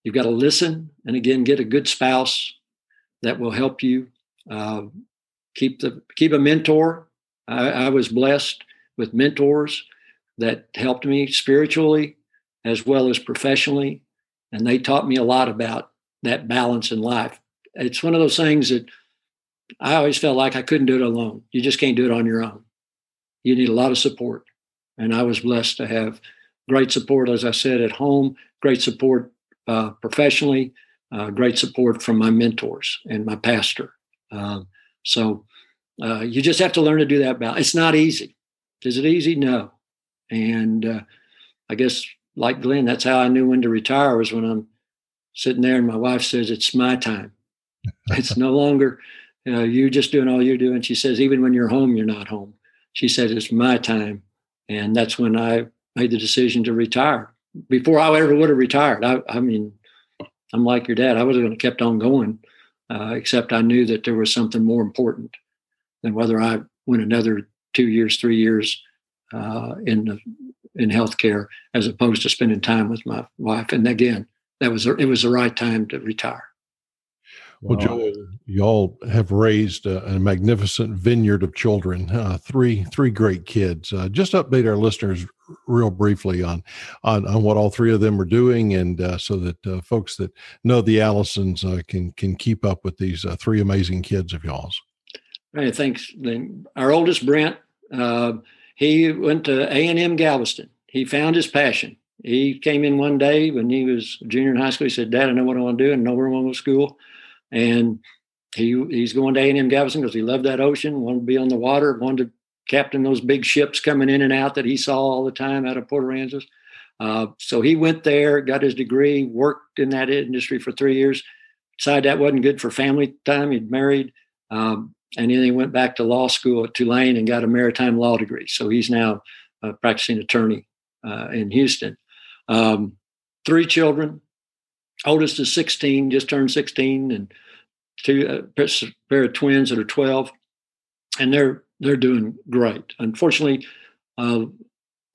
You've got to listen, and again, get a good spouse that will help you. Uh, keep the keep a mentor. I, I was blessed with mentors that helped me spiritually as well as professionally, and they taught me a lot about that balance in life. It's one of those things that I always felt like I couldn't do it alone. You just can't do it on your own. You need a lot of support. And I was blessed to have great support, as I said, at home, great support uh, professionally, uh, great support from my mentors and my pastor. Uh, so uh, you just have to learn to do that balance. It's not easy. Is it easy? No. And uh, I guess, like Glenn, that's how I knew when to retire was when I'm sitting there and my wife says, It's my time. it's no longer you know, you just doing all you're doing. She says, even when you're home, you're not home. She said, it's my time. And that's when I made the decision to retire. Before I ever would have retired, I, I mean, I'm like your dad. I was going to kept on going, uh, except I knew that there was something more important than whether I went another two years, three years uh, in the, in healthcare, as opposed to spending time with my wife. And again, that was it was the right time to retire. Well, Joel, y'all have raised a, a, magnificent vineyard of children, uh, three three great kids. Uh, just update our listeners real briefly on, on on what all three of them are doing, and uh, so that uh, folks that know the Allisons uh, can can keep up with these uh, three amazing kids of y'all's. Hey, thanks. Our oldest Brent, he went to A and M Galveston. He found his passion. He came in one day when he was junior in high school. He said, "Dad, I know what I want to do, and know where I want to go to school." And he he's going to A&M Galveston because he loved that ocean, wanted to be on the water, wanted to captain those big ships coming in and out that he saw all the time out of Port Aransas. Uh, so he went there, got his degree, worked in that industry for three years. Decided that wasn't good for family time. He'd married, um, and then he went back to law school at Tulane and got a maritime law degree. So he's now a practicing attorney uh, in Houston. Um, three children. Oldest is 16, just turned 16, and two uh, pair of twins that are 12, and they're they're doing great. Unfortunately, uh,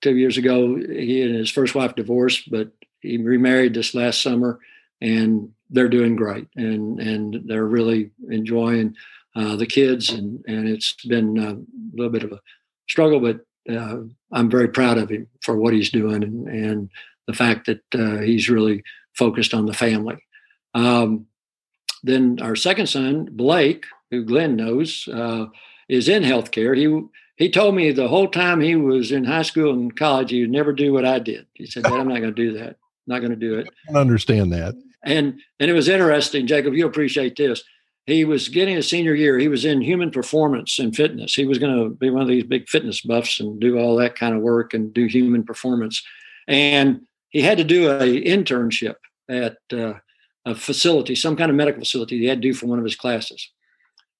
two years ago, he and his first wife divorced, but he remarried this last summer, and they're doing great, and and they're really enjoying uh, the kids, and and it's been a little bit of a struggle, but uh, I'm very proud of him for what he's doing, and and the fact that uh, he's really focused on the family. Um, then our second son, Blake, who Glenn knows, uh, is in healthcare. He he told me the whole time he was in high school and college, he would never do what I did. He said, "Dad, I'm not going to do that. I'm not going to do it." I understand that. And and it was interesting, Jacob. You appreciate this. He was getting a senior year. He was in human performance and fitness. He was going to be one of these big fitness buffs and do all that kind of work and do human performance. And he had to do a internship at uh, a facility, some kind of medical facility. He had to do for one of his classes.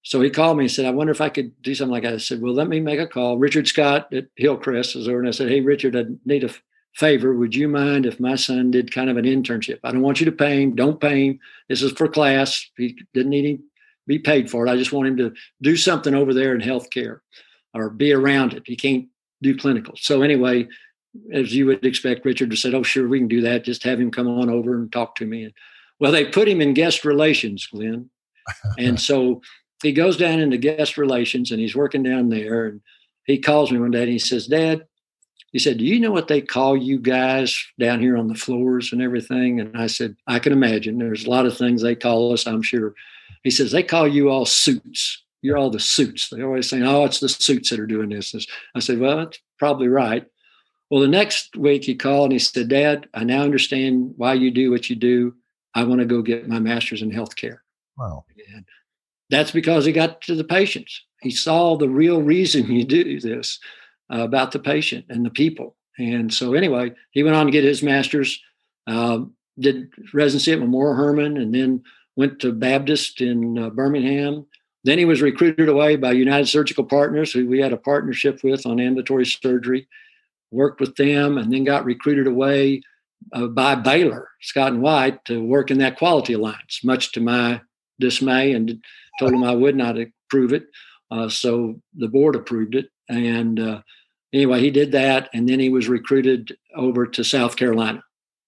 So he called me and said, I wonder if I could do something like that. I said, Well, let me make a call. Richard Scott at Hillcrest is over. And I said, Hey, Richard, I need a favor. Would you mind if my son did kind of an internship? I don't want you to pay him. Don't pay him. This is for class. He didn't need to be paid for it. I just want him to do something over there in healthcare or be around it. He can't do clinical. So anyway, as you would expect, Richard to said, "Oh, sure, we can do that. Just have him come on over and talk to me." And well, they put him in guest relations, Glenn, and so he goes down into guest relations and he's working down there. And he calls me one day and he says dad he said do you know what they call you guys down here on the floors and everything? And i said i can imagine. There's a lot of things they call us i'm sure. He says they call you all suits. You're all the suits. They're always saying oh it's the suits that are doing this. I said well that's probably right well the next week he called and he said dad i now understand why you do what you do i want to go get my master's in healthcare wow and that's because he got to the patients. He saw the real reason you do this uh, about the patient and the people. And so, anyway, he went on to get his master's, uh, did residency at Memorial Hermann, and then went to Baptist in uh, Birmingham. Then he was recruited away by United Surgical Partners, who we had a partnership with on ambulatory surgery. Worked with them, and then got recruited away uh, by Baylor, Scott and White, to work in that quality alliance. Much to my dismay, and told him I would not approve it. Uh, so the board approved it. And uh, anyway, he did that. And then he was recruited over to South Carolina.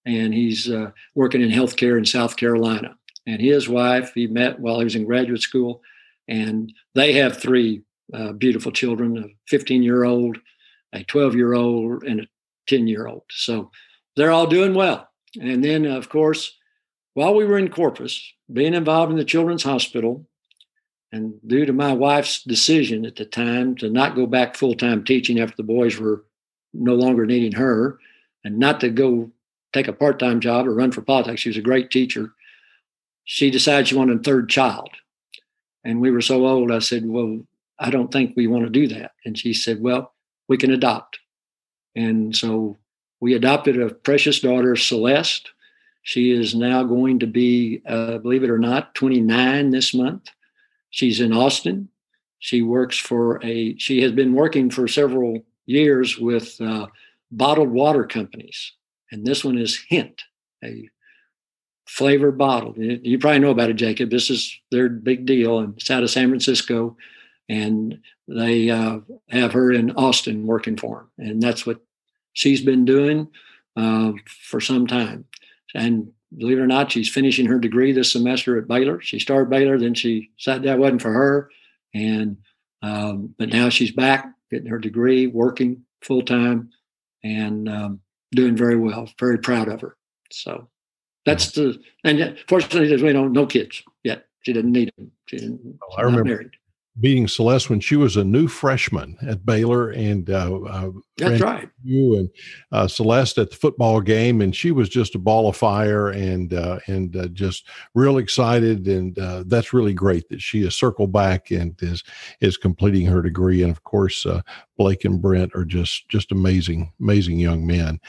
And he's uh, working in healthcare in South Carolina. And his wife, he met while he was in graduate school. And they have three uh, beautiful children a 15 year old, a 12 year old, and a 10 year old. So they're all doing well. And then, of course, while we were in Corpus, being involved in the Children's Hospital, and due to my wife's decision at the time to not go back full time teaching after the boys were no longer needing her and not to go take a part time job or run for politics, she was a great teacher. She decided she wanted a third child. And we were so old, I said, Well, I don't think we want to do that. And she said, Well, we can adopt. And so we adopted a precious daughter, Celeste. She is now going to be, uh, believe it or not, 29 this month. She's in Austin. She works for a, she has been working for several years with uh, bottled water companies. And this one is Hint, a flavored bottle. You probably know about it, Jacob. This is their big deal. And it's out of San Francisco. And they uh, have her in Austin working for them. And that's what she's been doing uh, for some time. And believe it or not, she's finishing her degree this semester at Baylor. She started Baylor, then she said that wasn't for her, and um, but now she's back getting her degree, working full time, and um, doing very well. Very proud of her. So that's the and fortunately, we don't no kids yet. She didn't need them. She didn't. Oh, I remember. Married meeting Celeste when she was a new freshman at Baylor, and uh, uh, that's right. You and uh, Celeste at the football game, and she was just a ball of fire, and uh, and uh, just real excited, and uh, that's really great that she has circled back and is is completing her degree, and of course. Blake and Brent are just just amazing, amazing young men.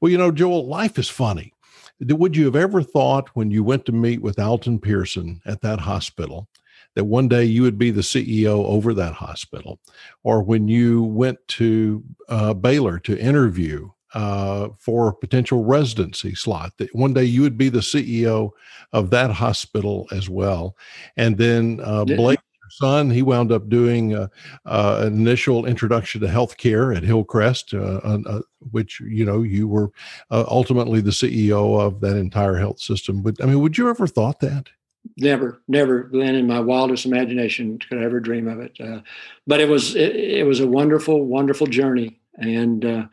Well, you know, Joel, life is funny. Would you have ever thought when you went to meet with Alton Pearson at that hospital that one day you would be the CEO over that hospital, or when you went to uh, Baylor to interview uh, for a potential residency slot. That one day you would be the CEO of that hospital as well. And then uh, Blake, your son, he wound up doing uh, uh, an initial introduction to healthcare at Hillcrest, uh, which you know you were ultimately the CEO of that entire health system. But I mean, would you ever thought that? Never never glenn in my wildest imagination could I ever dream of it. Uh, but it was it, it, was a wonderful wonderful journey. And uh,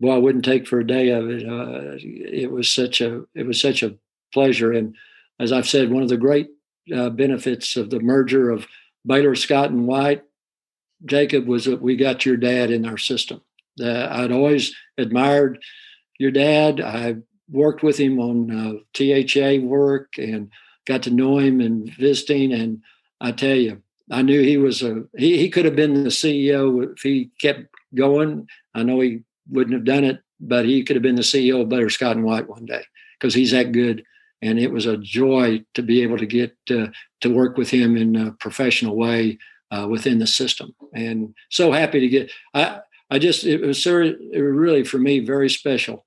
boy i wouldn't take for a day of it. Uh, it was such a it was such a pleasure. And as i've said one of the great uh, benefits of the merger of baylor scott and white jacob was that we got your dad in our system. Uh, i'd always admired your dad. I worked with him on uh, THA work and got to know him and visiting. And I tell you, I knew he was a he, he could have been the CEO if he kept going. I know he wouldn't have done it, but he could have been the CEO of Baylor Scott and White one day because he's that good. And it was a joy to be able to get uh, to work with him in a professional way uh, within the system. And so happy to get. I I just it was, it was really for me very special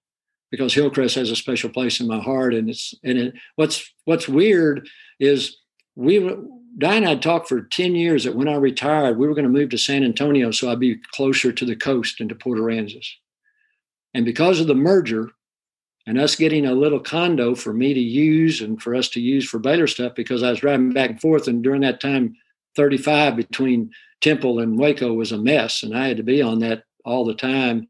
because Hillcrest has a special place in my heart. And it's and it, what's what's weird is we Diane had talked for 10 years that when I retired, we were going to move to San Antonio so I'd be closer to the coast and to Port Aransas. And because of the merger and us getting a little condo for me to use and for us to use for Baylor stuff, because I was driving back and forth, and during that time, 35 between Temple and Waco was a mess, and I had to be on that all the time.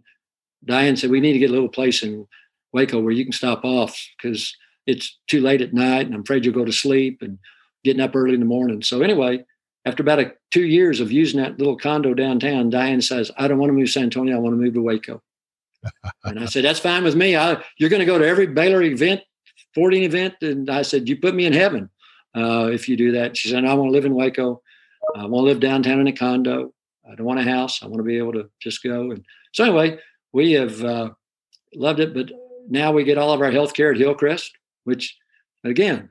Diane said, We need to get a little place in Waco where you can stop off because it's too late at night and I'm afraid you'll go to sleep and getting up early in the morning. So anyway, after about a, two years of using that little condo downtown, Diane says, I don't want to move to San Antonio. I want to move to Waco. and I said, that's fine with me. I, you're going to go to every Baylor event, sporting event. And I said, you put me in heaven uh, if you do that. She said, I want to live in Waco. I want to live downtown in a condo. I don't want a house. I want to be able to just go. And so anyway, we have uh, loved it. But now we get all of our health care at Hillcrest, which again,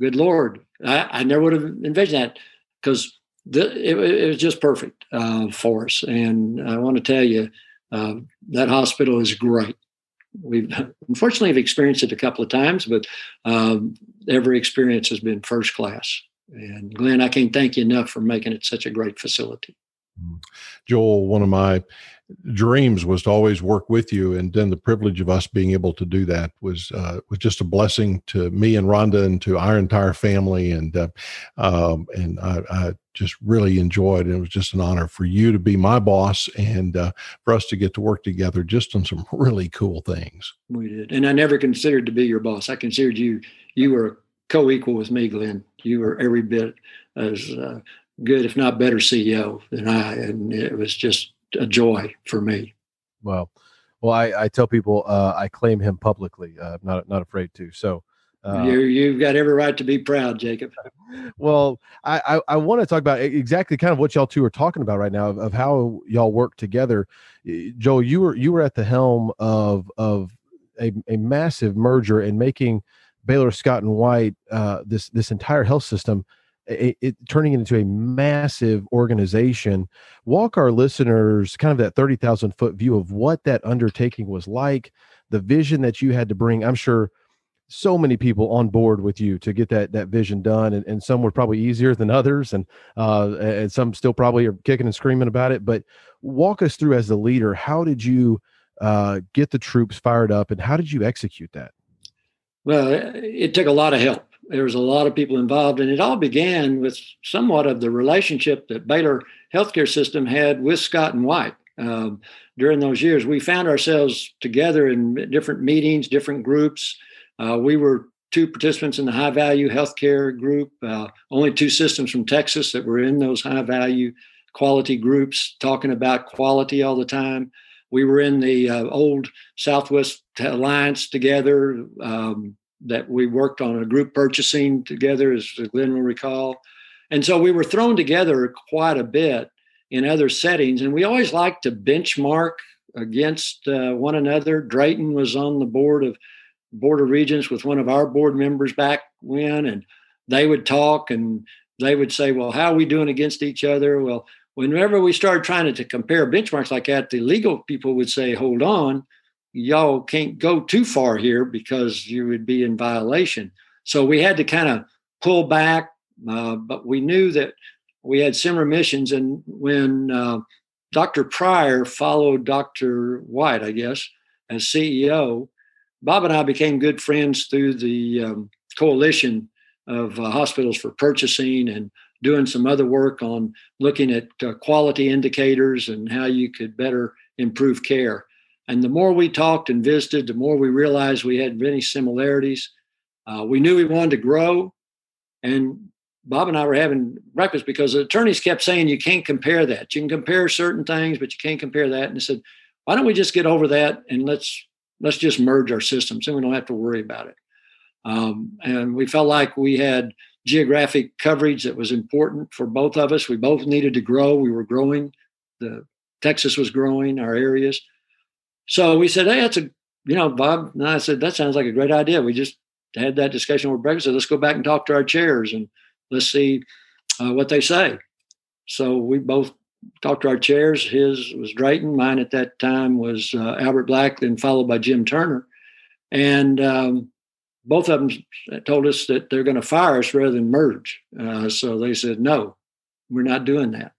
good Lord, I, I never would have envisioned that because it, it, was just perfect uh, for us. And I want to tell you, uh, that hospital is great. We've unfortunately have experienced it a couple of times, but um, every experience has been first class. And Glenn, I can't thank you enough for making it such a great facility. Joel, one of my dreams was to always work with you, and then the privilege of us being able to do that was uh, was just a blessing to me and Rhonda and to our entire family, and uh, um, and I, I, just really enjoyed. It. it was just an honor for you to be my boss and uh, for us to get to work together just on some really cool things. We did, and I never considered to be your boss. I considered you you were co-equal with me, Glenn. You were every bit as uh, good, if not better, CEO than I, and it was just a joy for me. Well, well, I, I tell people uh, I claim him publicly. Uh, not not afraid to. So uh, you you've got every right to be proud, Jacob. Well, I I, I want to talk about exactly kind of what y'all two are talking about right now of, of how y'all work together. Joel, you were you were at the helm of of a, a massive merger and making Baylor Scott and White uh, this this entire health system it, turning it into a massive organization. Walk our listeners kind of that 30,000 foot view of what that undertaking was like, the vision that you had to bring. I'm sure so many people on board with you to get that that vision done and, and some were probably easier than others and uh, and some still probably are kicking and screaming about it but walk us through as the leader how did you uh, get the troops fired up and how did you execute that well it took a lot of help there was a lot of people involved, and it all began with somewhat of the relationship that Baylor healthcare system had with Scott and White. Um, during those years, we found ourselves together in different meetings, different groups. Uh, we were two participants in the high value healthcare group, uh, only two systems from Texas that were in those high value quality groups, talking about quality all the time. We were in the uh, old Southwest Alliance together. Um, that we worked on a group purchasing together, as Glenn will recall. And so we were thrown together quite a bit in other settings. And we always liked to benchmark against uh, one another. Drayton was on the board of Board of Regents with one of our board members back when, and they would talk and they would say, Well, how are we doing against each other? Well, whenever we started trying to, to compare benchmarks like that, the legal people would say, Hold on, y'all can't go too far here because you would be in violation. So we had to kind of pull back, uh, but we knew that we had similar missions. And when uh, Dr. Pryor followed Dr. White, I guess, as CEO, Bob and I became good friends through the um, coalition of uh, hospitals for purchasing and doing some other work on looking at uh, quality indicators and how you could better improve care. And the more we talked and visited, the more we realized we had many similarities. Uh, we knew we wanted to grow. And Bob and I were having breakfast because the attorneys kept saying you can't compare that. You can compare certain things, but you can't compare that. And I said, why don't we just get over that and let's let's just merge our systems and we don't have to worry about it. Um, and we felt like we had geographic coverage that was important for both of us. We both needed to grow. We were growing. The Texas was growing, our areas. So we said, hey, that's a, you know, Bob and I said, that sounds like a great idea. We just had that discussion over breakfast. So let's go back and talk to our chairs and let's see uh, what they say. So we both talked to our chairs. His was Drayton. Mine at that time was uh, Albert Black, then followed by Jim Turner. And um, both of them told us that they're going to fire us rather than merge. Uh, so they said, no, we're not doing that.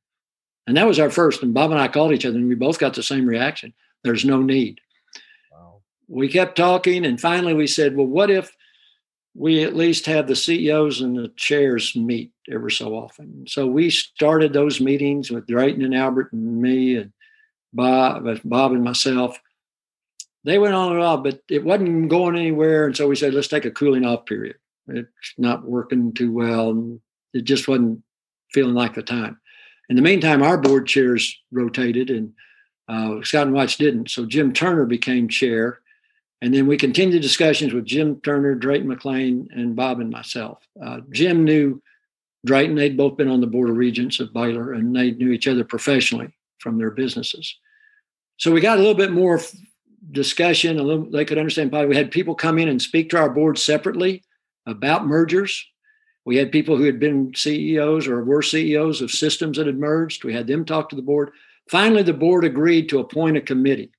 And that was our first. And Bob and I called each other, and we both got the same reaction. There's no need. Wow. We kept talking, and finally we said, well, what if we at least have the CEOs and the chairs meet every so often? So we started those meetings with Drayton and Albert and me and Bob, Bob and myself. They went on and on, but it wasn't going anywhere. And so we said, let's take a cooling off period. It's not working too well. And it just wasn't feeling like the time. In the meantime, our board chairs rotated and uh, Scott and White didn't. So Jim Turner became chair. And then we continued discussions with Jim Turner, Drayton McLane, and Bob and myself. Uh, Jim knew Drayton. They'd both been on the Board of Regents of Baylor, and they knew each other professionally from their businesses. So we got a little bit more discussion. A little, they could understand. Probably we had people come in and speak to our board separately about mergers. We had people who had been CEOs or were CEOs of systems that had merged. We had them talk to the board. Finally, the board agreed to appoint a committee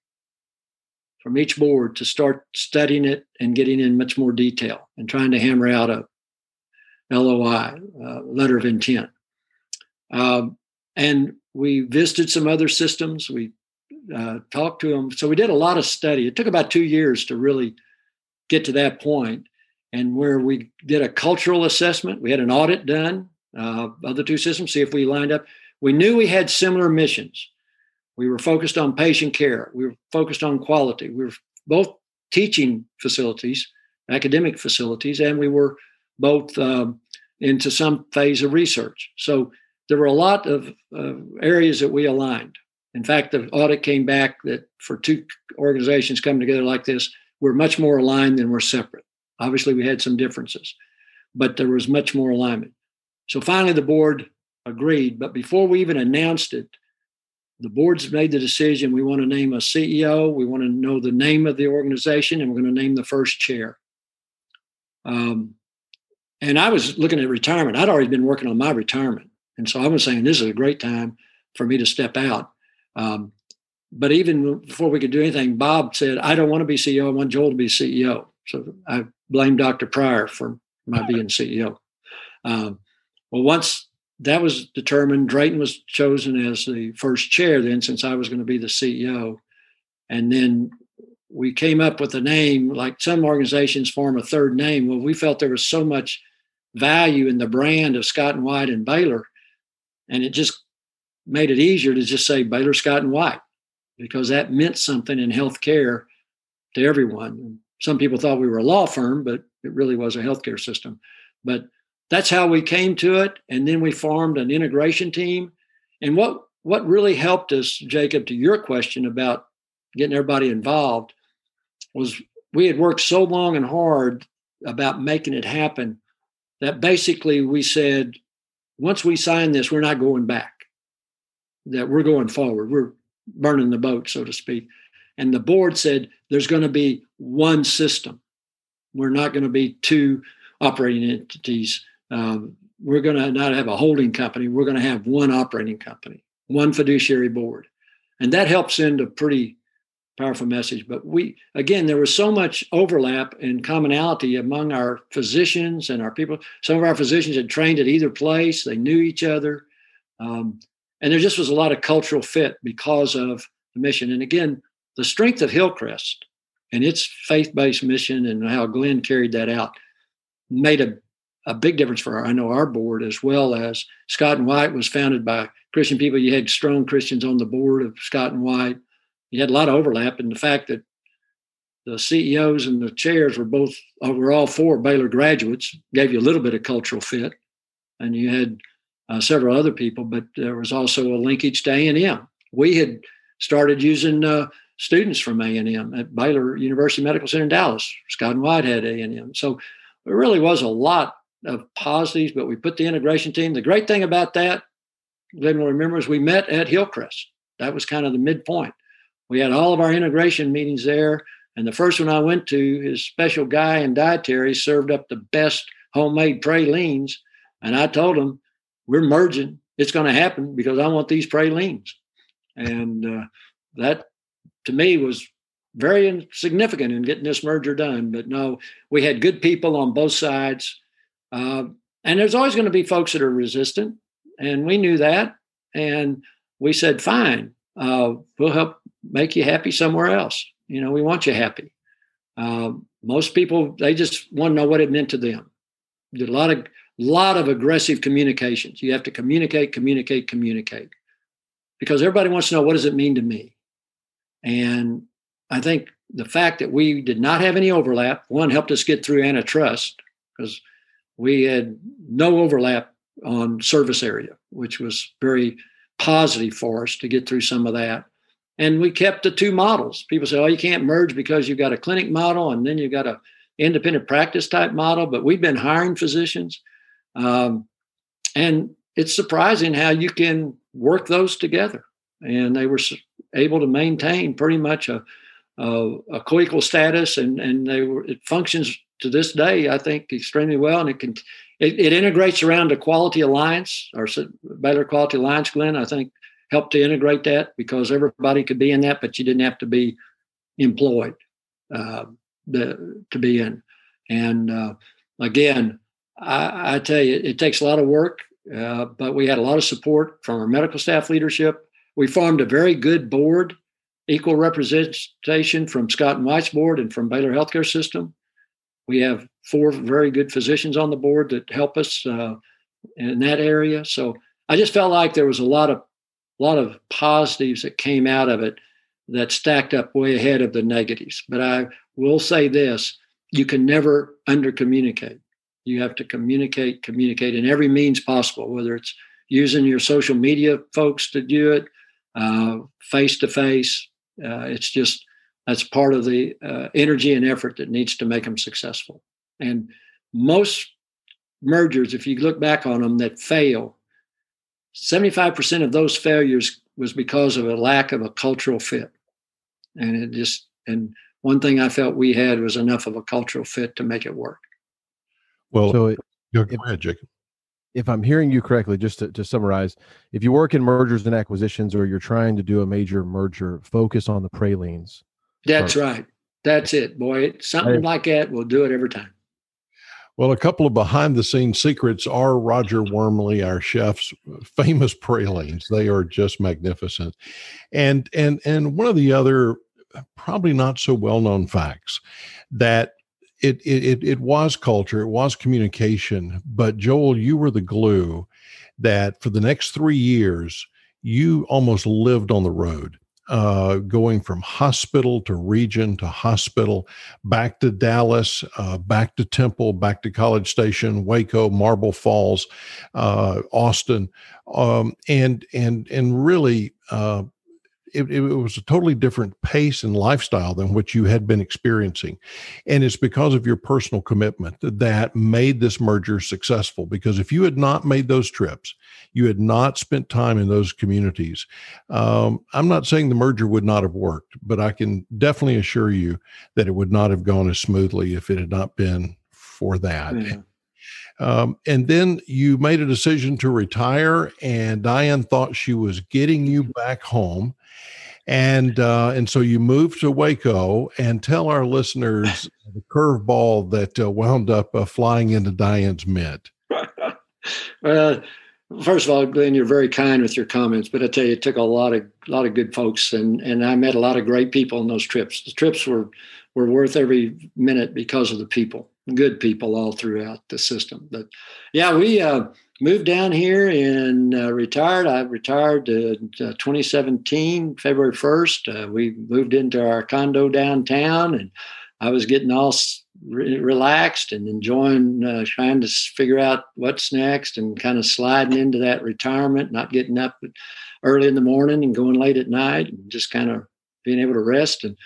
from each board to start studying it and getting in much more detail and trying to hammer out a LOI, uh, letter of intent. Um, and we visited some other systems. We uh, talked to them. So we did a lot of study. It took about two years to really get to that point, and where we did a cultural assessment. We had an audit done uh, of the two systems, see if we lined up. We knew we had similar missions. We were focused on patient care. We were focused on quality. We were both teaching facilities, academic facilities, and we were both um, into some phase of research. So there were a lot of uh, areas that we aligned. In fact, the audit came back that for two organizations coming together like this, we're much more aligned than we're separate. Obviously, we had some differences, but there was much more alignment. So finally, the board agreed. But before we even announced it, the board's made the decision we want to name a CEO, we want to know the name of the organization, and we're going to name the first chair. Um, and I was looking at retirement. I'd already been working on my retirement. And so I was saying, this is a great time for me to step out. Um, but even before we could do anything, Bob said, I don't want to be CEO. I want Joel to be CEO. So I blame Dr. Pryor for my being CEO. Um, well, once that was determined. Drayton was chosen as the first chair then, since I was going to be the CEO. And then we came up with a name, like some organizations form a third name. Well, we felt there was so much value in the brand of Scott and White and Baylor, and it just made it easier to just say Baylor, Scott and White, because that meant something in healthcare to everyone. Some people thought we were a law firm, but it really was a healthcare system. But that's how we came to it. And then we formed an integration team. And what what really helped us, Jacob, to your question about getting everybody involved, was we had worked so long and hard about making it happen that basically we said, once we sign this, we're not going back. That we're going forward. We're burning the boat, so to speak. And the board said there's going to be one system. We're not going to be two operating entities um, we're going to not have a holding company. We're going to have one operating company, one fiduciary board. And that helps send a pretty powerful message. But we, again, there was so much overlap and commonality among our physicians and our people. Some of our physicians had trained at either place, they knew each other. Um, and there just was a lot of cultural fit because of the mission. And again, the strength of Hillcrest and its faith based mission and how Glenn carried that out made a, a big difference for our, I know our board as well as Scott and White was founded by Christian people. You had strong Christians on the board of Scott and White you had a lot of overlap in the fact that the CEOs and the chairs were both uh, were all four Baylor graduates, gave you a little bit of cultural fit, and you had uh, several other people, but there was also a linkage to A and M. We had started using uh, students from A and M at Baylor University Medical Center in Dallas. Scott and White had A and M, so there really was a lot of positives. But we put the integration team. The great thing about that, Glenn will remember, is we met at Hillcrest. That was kind of the midpoint we had all of our integration meetings there. And the first one I went to, his special guy in dietary served up the best homemade pralines. And I told him, we're merging. It's going to happen because I want these pralines. And uh, that to me was very significant in getting this merger done. But no, we had good people on both sides. Uh, and there's always going to be folks that are resistant. And we knew that. And we said, fine, uh, we'll help make you happy somewhere else. You know, we want you happy. Uh, most people they just want to know what it meant to them. Did a lot of lot of aggressive communications. You have to communicate, communicate, communicate, because everybody wants to know what does it mean to me. And I think the fact that we did not have any overlap one helped us get through antitrust because we had no overlap on service area, which was very positive for us to get through some of that. And we kept the two models. People say, oh, you can't merge because you've got a clinic model and then you've got a independent practice type model. But we've been hiring physicians. Um, and it's surprising how you can work those together. And they were able to maintain pretty much a, a, a co-equal status, and and they were it functions to this day, I think, extremely well, and it can it, it integrates around the Quality Alliance or Baylor Quality Alliance. Glenn, I think helped to integrate that because everybody could be in that, but you didn't have to be employed uh, the, to be in. And uh, again, I, I, tell you, it, takes a lot of work, uh, but we had a lot of support from our medical staff leadership. We formed a very good board, equal representation from Scott and White's board and from Baylor Healthcare System. We have four very good physicians on the board that help us uh, in that area. So I just felt like there was a lot of a lot of positives that came out of it that stacked up way ahead of the negatives. But I will say this you can never under communicate. You have to communicate, communicate in every means possible, whether it's using your social media folks to do it, face to face. It's just that's part of the uh, energy and effort that needs to make them successful. And most mergers, if you look back on them that fail, 75% of those failures was because of a lack of a cultural fit. And it just, and one thing I felt we had was enough of a cultural fit to make it work. Well, so it, go if, ahead, Jacob. If I'm hearing you correctly, just to, to summarize, if you work in mergers and acquisitions or you're trying to do a major merger, focus on the pralines. That's right. That's it, boy. Something like that, we'll do it every time. Well, a couple of behind the scenes secrets are Roger Wormley, our chef's famous pralines. They are just magnificent. And and and one of the other probably not so well known facts that it, it it was culture, it was communication, but Joel, you were the glue that for the next three years you almost lived on the road uh, going from hospital to region to hospital, back to Dallas, uh, back to Temple, back to College Station, Waco, Marble Falls, uh, Austin, um, and and and really uh, it, it, was a totally different pace and lifestyle than what you had been experiencing. And it's because of your personal commitment that made this merger successful. Because if you had not made those trips, you had not spent time in those communities, um, I'm not saying the merger would not have worked, but I can definitely assure you that it would not have gone as smoothly if it had not been for that. Mm-hmm. Um, and then you made a decision to retire, and Diane thought she was getting you back home. and uh, and so you moved to Waco, and tell our listeners the curveball that uh, wound up uh, flying into Diane's mitt. well, first of all, Glenn, you're very kind with your comments, but I tell you, it took a lot of lot of good folks, and and I met a lot of great people on those trips. The trips were were worth every minute because of the people, good people all throughout the system. But yeah, we uh, moved down here and uh, retired. I retired in uh, 2017, February 1st. Uh, we moved into our condo downtown, and I was getting all re- relaxed and enjoying uh, trying to figure out what's next and kind of sliding into that retirement, not getting up early in the morning and going late at night, and just kind of being able to rest. And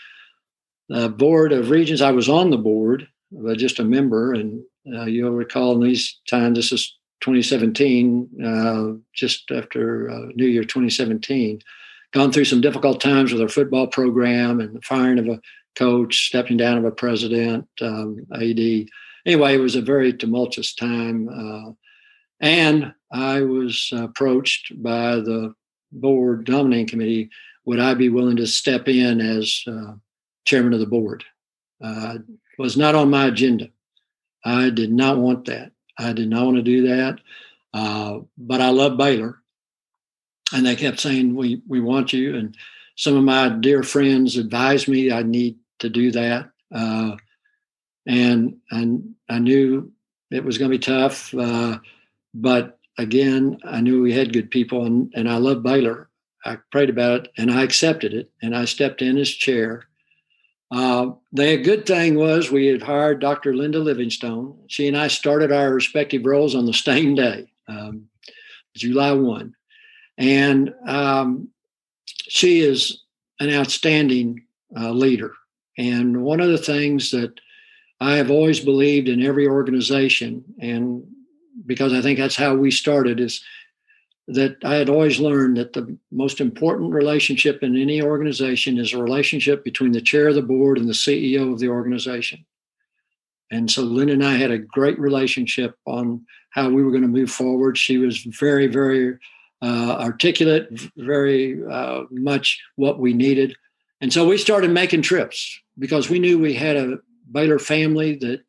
the board of regents, I was on the board, but just a member. And uh, you'll recall in these times, this is 2017, uh, just after uh, New Year 2017, gone through some difficult times with our football program and the firing of a coach, stepping down of a president, um, AD. Anyway, it was a very tumultuous time. Uh, and I was approached by the board nominating committee would I be willing to step in as uh, chairman of the board? Uh, was not on my agenda. I did not want that. I did not want to do that. Uh, but I love Baylor. And they kept saying, we, we want you. And some of my dear friends advised me I need to do that. Uh, and, and I knew it was going to be tough. Uh, but again, I knew we had good people and, and I love Baylor. I prayed about it and I accepted it and I stepped in as chair. Uh, the good thing was we had hired Dr. Linda Livingstone. She and I started our respective roles on the same day, um, July 1. And um, she is an outstanding uh, leader. And one of the things that I have always believed in every organization, and because I think that's how we started, is that I had always learned that the most important relationship in any organization is a relationship between the chair of the board and the CEO of the organization. And so Lynn and I had a great relationship on how we were going to move forward. She was very, very uh, articulate, very uh, much what we needed. And so we started making trips because we knew we had a Baylor family that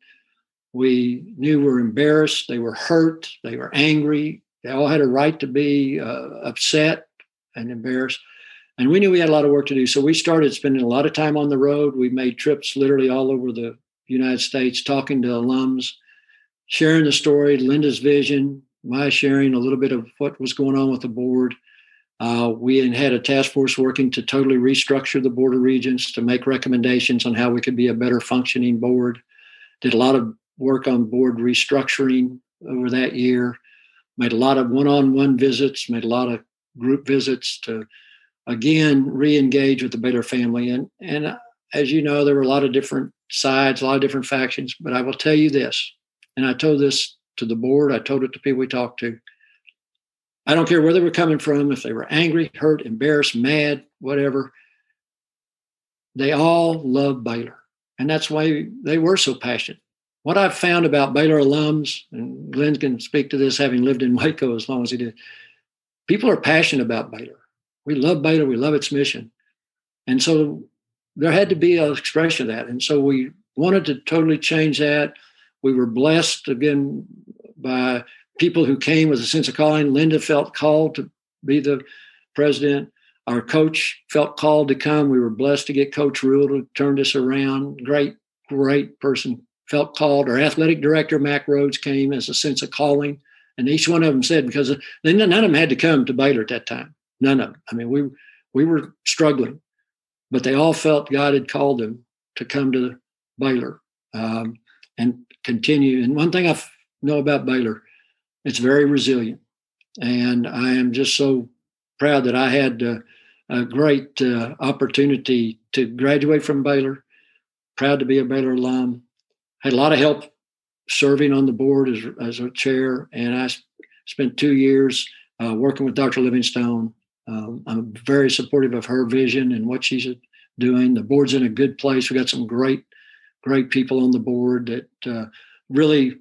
we knew were embarrassed, they were hurt, they were angry, they all had a right to be uh, upset and embarrassed. And we knew we had a lot of work to do. So we started spending a lot of time on the road. We made trips literally all over the United States, talking to alums, sharing the story, Linda's vision, my sharing a little bit of what was going on with the board. Uh, we had a task force working to totally restructure the Board of Regents to make recommendations on how we could be a better functioning board. Did a lot of work on board restructuring over that year made a lot of one-on-one visits, made a lot of group visits to again re-engage with the Baylor family. And and uh, as you know, there were a lot of different sides, a lot of different factions. But I will tell you this, and I told this to the board, I told it to people we talked to. I don't care where they were coming from, if they were angry, hurt, embarrassed, mad, whatever. They all love Baylor. And that's why they were so passionate what I've found about Baylor alums, and Glenn can speak to this having lived in Waco as long as he did, people are passionate about Baylor. We love Baylor, we love its mission. And so there had to be an expression of that. And so we wanted to totally change that. We were blessed again by people who came with a sense of calling. Linda felt called to be the president. Our coach felt called to come. We were blessed to get Coach Rhule to turn this around. Great, great person felt called. Our athletic director, Mack Rhoades, came as a sense of calling. And each one of them said, because they, none of them had to come to Baylor at that time. None of them. I mean, we, we were struggling, but they all felt God had called them to come to Baylor um, and continue. And one thing I know about Baylor, it's very resilient. And I am just so proud that I had uh, a great uh, opportunity to graduate from Baylor, proud to be a Baylor alum, had a lot of help serving on the board as, as a chair, and I spent two years uh, working with Dr. Livingstone. Um, I'm very supportive of her vision and what she's doing. The board's in a good place. We got some great, great people on the board that uh, really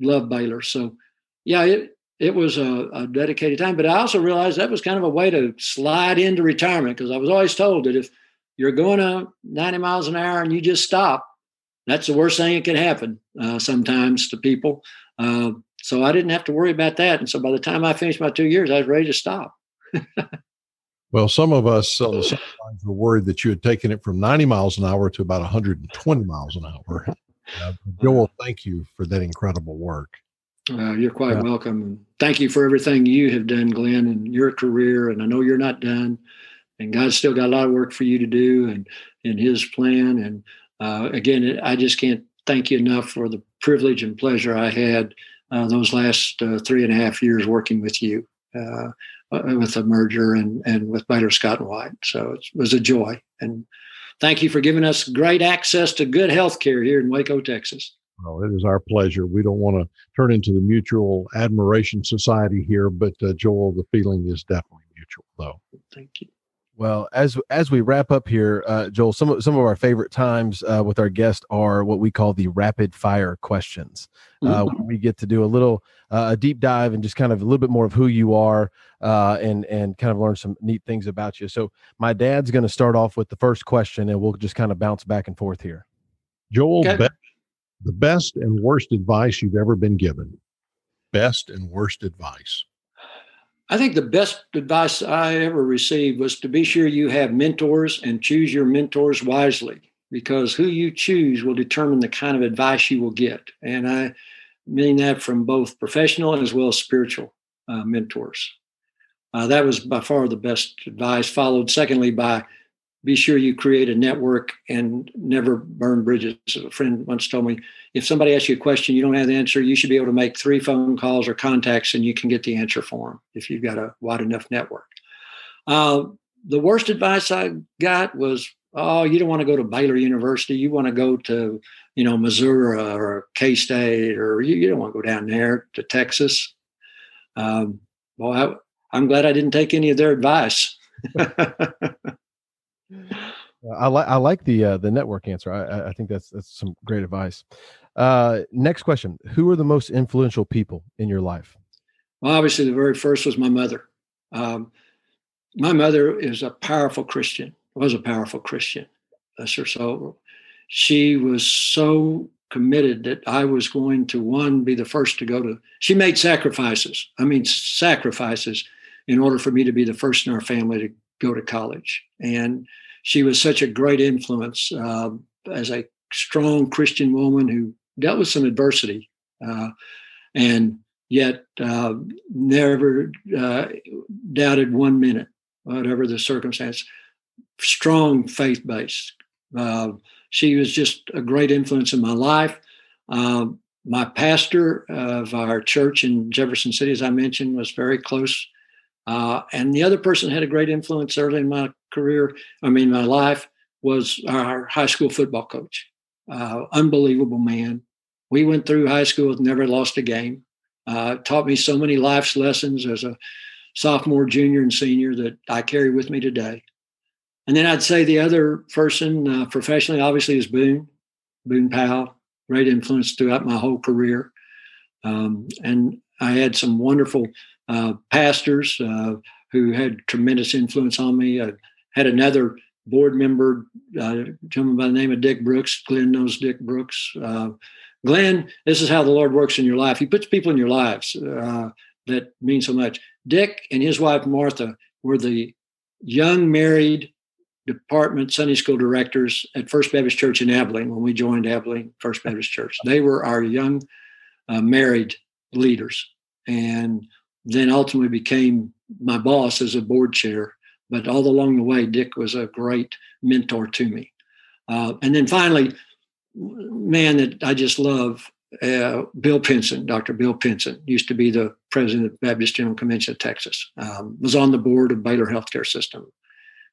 love Baylor. So, yeah, it, it was a, a, dedicated time. But I also realized that was kind of a way to slide into retirement because I was always told that if you're going to 90 miles an hour and you just stop, that's the worst thing that can happen uh, sometimes to people. Uh, so I didn't have to worry about that. And so by the time I finished my two years, I was ready to stop. well, some of us on the sidelines were worried that you had taken it from 90 miles an hour to about 120 miles an hour. Uh, Joel, thank you for that incredible work. Uh, you're quite yeah. welcome. Thank you for everything you have done, Glenn, in your career. And I know you're not done. And God's still got a lot of work for you to do and in His plan. And uh, again, I just can't thank you enough for the privilege and pleasure I had uh, those last uh, three and a half years working with you uh, uh, with the merger and, and with Baylor Scott and White. So it was a joy. And thank you for giving us great access to good health care here in Waco, Texas. Well, it is our pleasure. We don't want to turn into the mutual admiration society here, but uh, Joel, the feeling is definitely mutual, though. Thank you. Well, as as we wrap up here, uh, Joel, some of some of our favorite times uh, with our guest are what we call the rapid fire questions. Uh, mm-hmm. we get to do a little uh, a deep dive and just kind of a little bit more of who you are, uh, and and kind of learn some neat things about you. So, my dad's going to start off with the first question, and we'll just kind of bounce back and forth here. Joel, okay. be- the best and worst advice you've ever been given. Best and worst advice. I think the best advice I ever received was to be sure you have mentors and choose your mentors wisely because who you choose will determine the kind of advice you will get. And I mean that from both professional as well as spiritual uh, mentors. Uh, that was by far the best advice, followed secondly by be sure you create a network and never burn bridges. A friend once told me if somebody asks you a question you don't have the answer, you should be able to make three phone calls or contacts and you can get the answer for them if you've got a wide enough network. Uh, the worst advice I got was, oh, you don't want to go to Baylor University. You want to go to, you know, Missouri or K State, or you, you, don't want to go down there to Texas. Um, well, I, I'm glad I didn't take any of their advice. I like I like the uh, the network answer. I, I think that's that's some great advice. Uh, next question: Who are the most influential people in your life? Well, obviously, the very first was my mother. Um, my mother is a powerful Christian. Was a powerful Christian. Bless her soul. She was so committed that I was going to one be the first to go to. She made sacrifices. I mean, sacrifices in order for me to be the first in our family to go to college. And she was such a great influence uh, as a strong Christian woman who dealt with some adversity uh, and yet uh, never uh, doubted one minute, whatever the circumstance. Strong faith based. Uh, she was just a great influence in my life. Uh, my pastor of our church in Jefferson City, as I mentioned, was very close uh, and the other person had a great influence early in my career, I mean, my life, was our high school football coach. Uh, unbelievable man. We went through high school with never lost a game. Uh, taught me so many life's lessons as a sophomore, junior, and senior that I carry with me today. And then I'd say the other person uh, professionally, obviously, is Boone, Boone Powell, great influence throughout my whole career. Um, and I had some wonderful pastors uh, who had tremendous influence on me. I had another board member, uh, gentleman by the name of Dick Brooks. Glenn knows Dick Brooks. Uh, Glenn, this is how the Lord works in your life. He puts people in your lives uh, that mean so much. Dick and his wife Martha were the young married department Sunday school directors at First Baptist Church in Abilene when we joined Abilene First Baptist Church. They were our young uh, married leaders. And then ultimately became my boss as a board chair. But all along the way, Dick was a great mentor to me. Uh, and then finally, man that I just love, uh, Bill Pinson, Dr. Bill Pinson, used to be the president of the Baptist General Convention of Texas, um, was on the board of Baylor Healthcare System.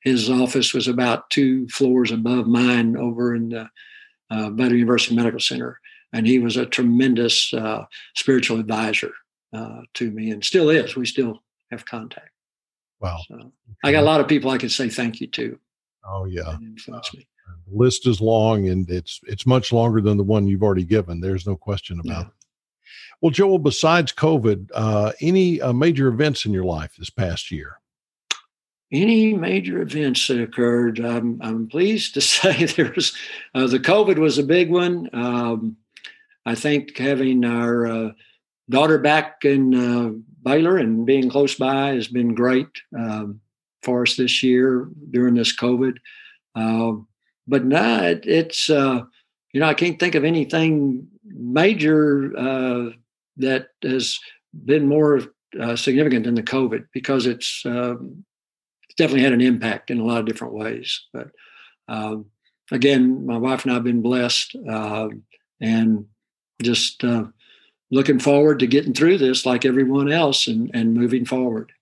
His office was about two floors above mine over in the uh, Baylor University Medical Center. And he was a tremendous uh, spiritual advisor uh, to me and still is. We still have contact. Wow. So I got a lot of people I could say thank you to. Oh yeah. Influence me. Uh, the list is long and it's it's much longer than the one you've already given. There's no question about yeah. it. Well, Joel, besides COVID, uh, any uh, major events in your life this past year? Any major events that occurred? I'm, I'm pleased to say there was uh, the COVID was a big one. Um, I think having our uh, daughter back in uh, Baylor and being close by has been great um, for us this year during this COVID. Um, but no, it, it's uh, you know I can't think of anything major uh, that has been more uh, significant than the COVID because it's, um, it's definitely had an impact in a lot of different ways. But again, my wife and I have been blessed and just uh, looking forward to getting through this like everyone else and, and moving forward.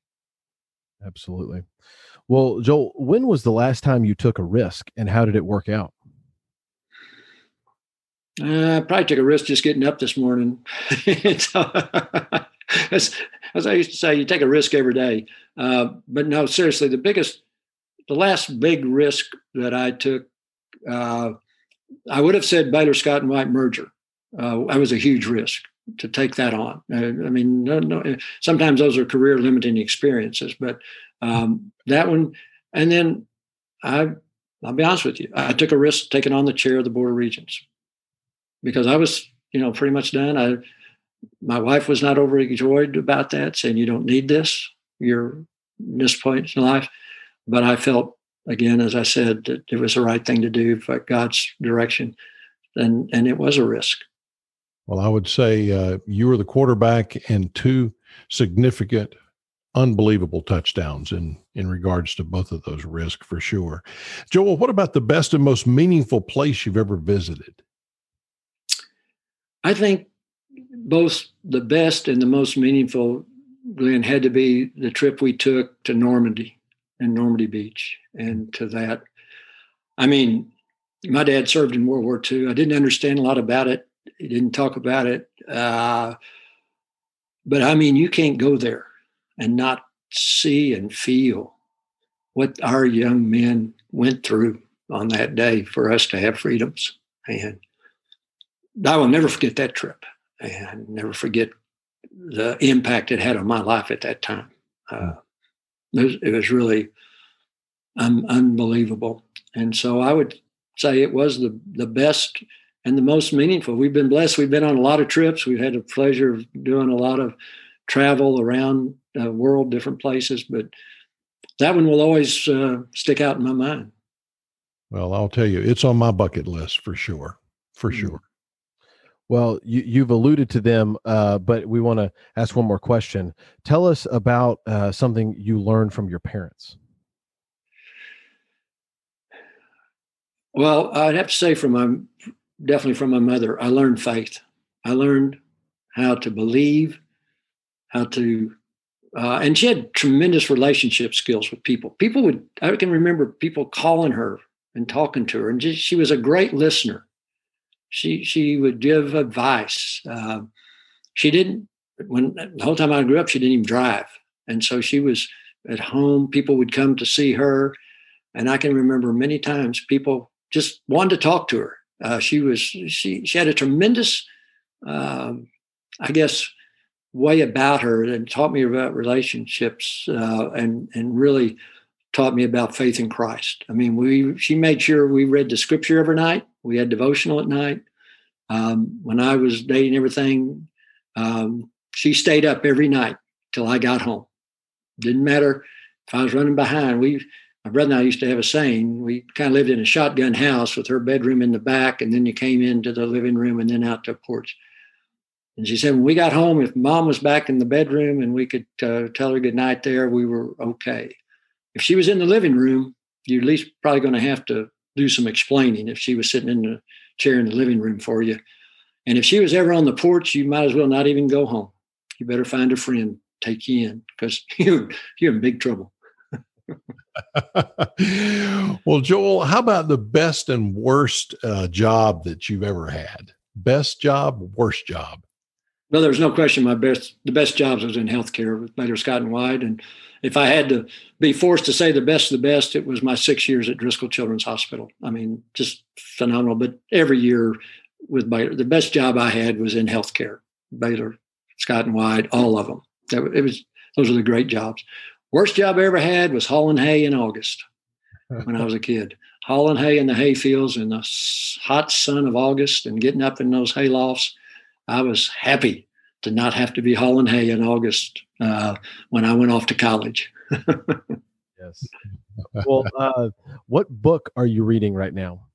Absolutely. Well, Joel, when was the last time you took a risk and how did it work out? Uh, I probably took a risk just getting up this morning. so, as, as, I used to say, you take a risk every day. Uh, but no, seriously, the biggest, the last big risk that I took, uh, I would have said Baylor Scott and White merger. Uh, that was a huge risk to take that on. Uh, I mean, no, no, sometimes those are career limiting experiences, but um, that one, and then I, I'll be honest with you, I took a risk taking on the chair of the Board of Regents because I was, you know, pretty much done. I, my wife was not overjoyed about that, saying you don't need this. You're this point in life, but I felt again, as I said, that it was the right thing to do for God's direction, and and it was a risk. Well, I would say uh, you were the quarterback and two significant unbelievable touchdowns in in regards to both of those risks for sure. Joel, what about the best and most meaningful place you've ever visited? I think both the best and the most meaningful, Glenn, had to be the trip we took to Normandy and Normandy Beach. And to that, I mean, my dad served in World War II. I didn't understand a lot about it. He didn't talk about it. Uh, but I mean, you can't go there and not see and feel what our young men went through on that day for us to have freedoms. And I will never forget that trip and never forget the impact it had on my life at that time. Uh, it, was, it, was, really un- unbelievable. And so I would say it was the, the best and the most meaningful. We've been blessed. We've been on a lot of trips. We've had the pleasure of doing a lot of travel around the world, different places, but that one will always uh, stick out in my mind. Well, I'll tell you, it's on my bucket list for sure. For mm-hmm. sure. Well, you, have alluded to them, uh, but we want to ask one more question. Tell us about uh, something you learned from your parents. Well, I'd have to say from my definitely from my mother, I learned faith. I learned how to believe, how to, uh, and she had tremendous relationship skills with people. People would, I can remember people calling her and talking to her, and just, she was a great listener she she would give advice. Uh, she didn't when the whole time I grew up, she didn't even drive, and so she was at home. People would come to see her, and I can remember many times people just wanted to talk to her. Uh, she was she she had a tremendous, um, I guess, way about her and taught me about relationships uh, and and really taught me about faith in Christ. I mean, we she made sure we read the scripture every night. We had devotional at night. Um, when I was dating everything, um, she stayed up every night till I got home. Didn't matter if I was running behind. We, my brother and I used to have a saying. We kind of lived in a shotgun house with her bedroom in the back, and then you came into the living room and then out to the porch. And she said, when we got home, if mom was back in the bedroom and we could uh, tell her good night there, we were okay. If she was in the living room, you're at least probably going to have to do some explaining if she was sitting in the chair in the living room for you. And if she was ever on the porch, you might as well not even go home. You better find a friend, take you in, because you you're in big trouble. well, Joel, how about the best and worst uh, job that you've ever had? Best job, worst job? Well, there's no question. My best, the best jobs was in healthcare with Baylor Scott and White, and if I had to be forced to say the best of the best, it was my six years at Driscoll Children's Hospital. I mean, just phenomenal. But every year with Baylor, the best job I had was in healthcare. Baylor Scott and White, all of them. It was those are the great jobs. Worst job I ever had was hauling hay in August when I was a kid. Hauling hay in the hay fields in the hot sun of August and getting up in those hay lofts. I was happy to not have to be hauling hay in August uh, when I went off to college. yes. Well, uh, what book are you reading right now?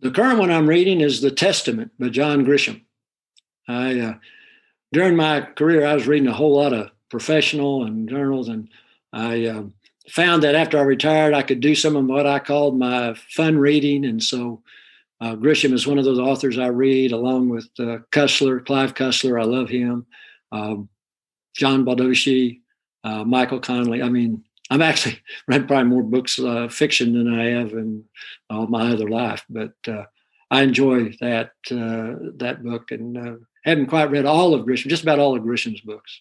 The current one I'm reading is The Testament by John Grisham. I uh, during my career I was reading a whole lot of professional and journals, and I uh, found that after I retired I could do some of what I called my fun reading, and so uh, Grisham is one of those authors I read, along with uh, Cussler, Clive Cussler. I love him. Um, John Baldacci, uh, Michael Connelly. I mean, I'm actually read probably more books uh, fiction than I have in all my other life, but uh, I enjoy that uh, that book and uh, haven't quite read all of Grisham, just about all of Grisham's books.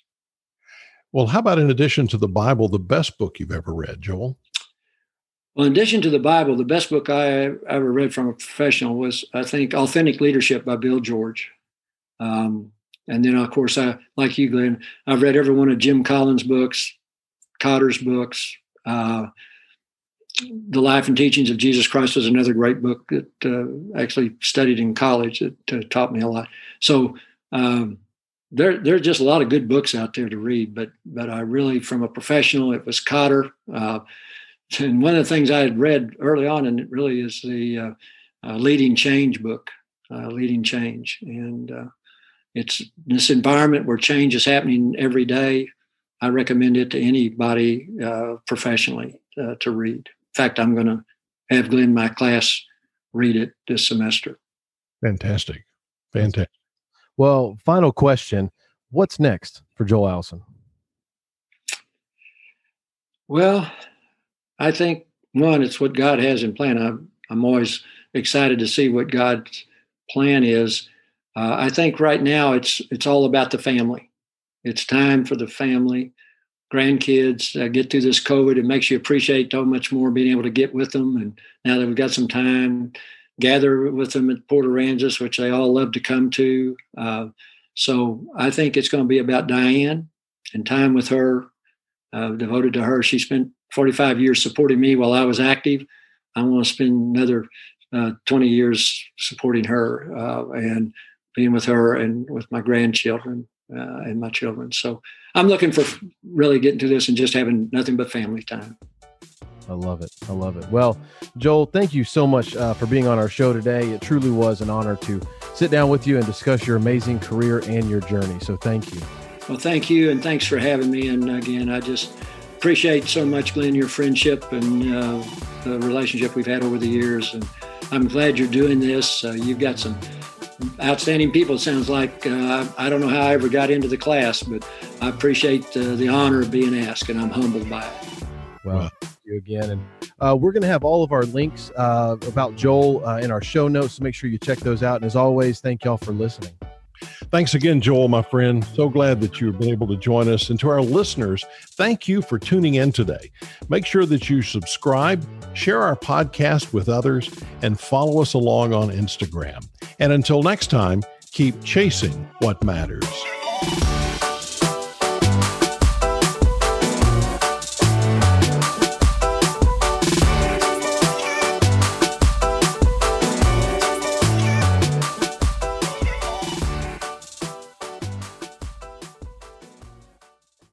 Well, how about in addition to the Bible, the best book you've ever read, Joel? Well, in addition to the Bible, the best book I ever read from a professional was, I think, Authentic Leadership by Bill George. Um, and then, of course, I like you, Glenn. I've read every one of Jim Collins' books, Kotter's books. Uh, the Life and Teachings of Jesus Christ was another great book that uh, actually studied in college that uh, taught me a lot. So um, there, there's just a lot of good books out there to read. But but I really, from a professional, it was Kotter. Uh, and one of the things I had read early on, and it really is the uh, uh, Leading Change book, uh, Leading Change, and uh, it's this environment where change is happening every day. I recommend it to anybody uh, professionally to read. In fact, I'm going to have Glenn, my class, read it this semester. Fantastic, fantastic. Well, final question: What's next for Joel Allison? Well, I think one, it's what God has in plan. I'm, I'm always excited to see what God's plan is. Uh, I think right now it's it's all about the family. It's time for the family, grandkids. Uh, get through this COVID. It makes you appreciate so much more being able to get with them. And now that we've got some time, gather with them at Port Aransas, which they all love to come to. Uh, so I think it's going to be about Diane and time with her, uh, devoted to her. She spent 45 years supporting me while I was active. I want to spend another uh, 20 years supporting her uh, and being with her and with my grandchildren uh, and my children. So I'm looking for really getting to this and just having nothing but family time. I love it. I love it. Well, Joel, thank you so much uh, for being on our show today. It truly was an honor to sit down with you and discuss your amazing career and your journey. So thank you. Well, thank you. And thanks for having me. And again, I just, appreciate so much, Glenn, your friendship and uh, the relationship we've had over the years. And I'm glad you're doing this. Uh, you've got some outstanding people. It sounds like uh, I don't know how I ever got into the class, but I appreciate uh, the honor of being asked, and I'm humbled by it. Well, thank you again. And uh, we're going to have all of our links uh, about Joel in our show notes, so make sure you check those out. And as always, thank y'all for listening. Thanks again, Joel, my friend. So glad that you've been able to join us. And to our listeners, thank you for tuning in today. Make sure that you subscribe, share our podcast with others, and follow us along on Instagram. And until next time, keep chasing what matters.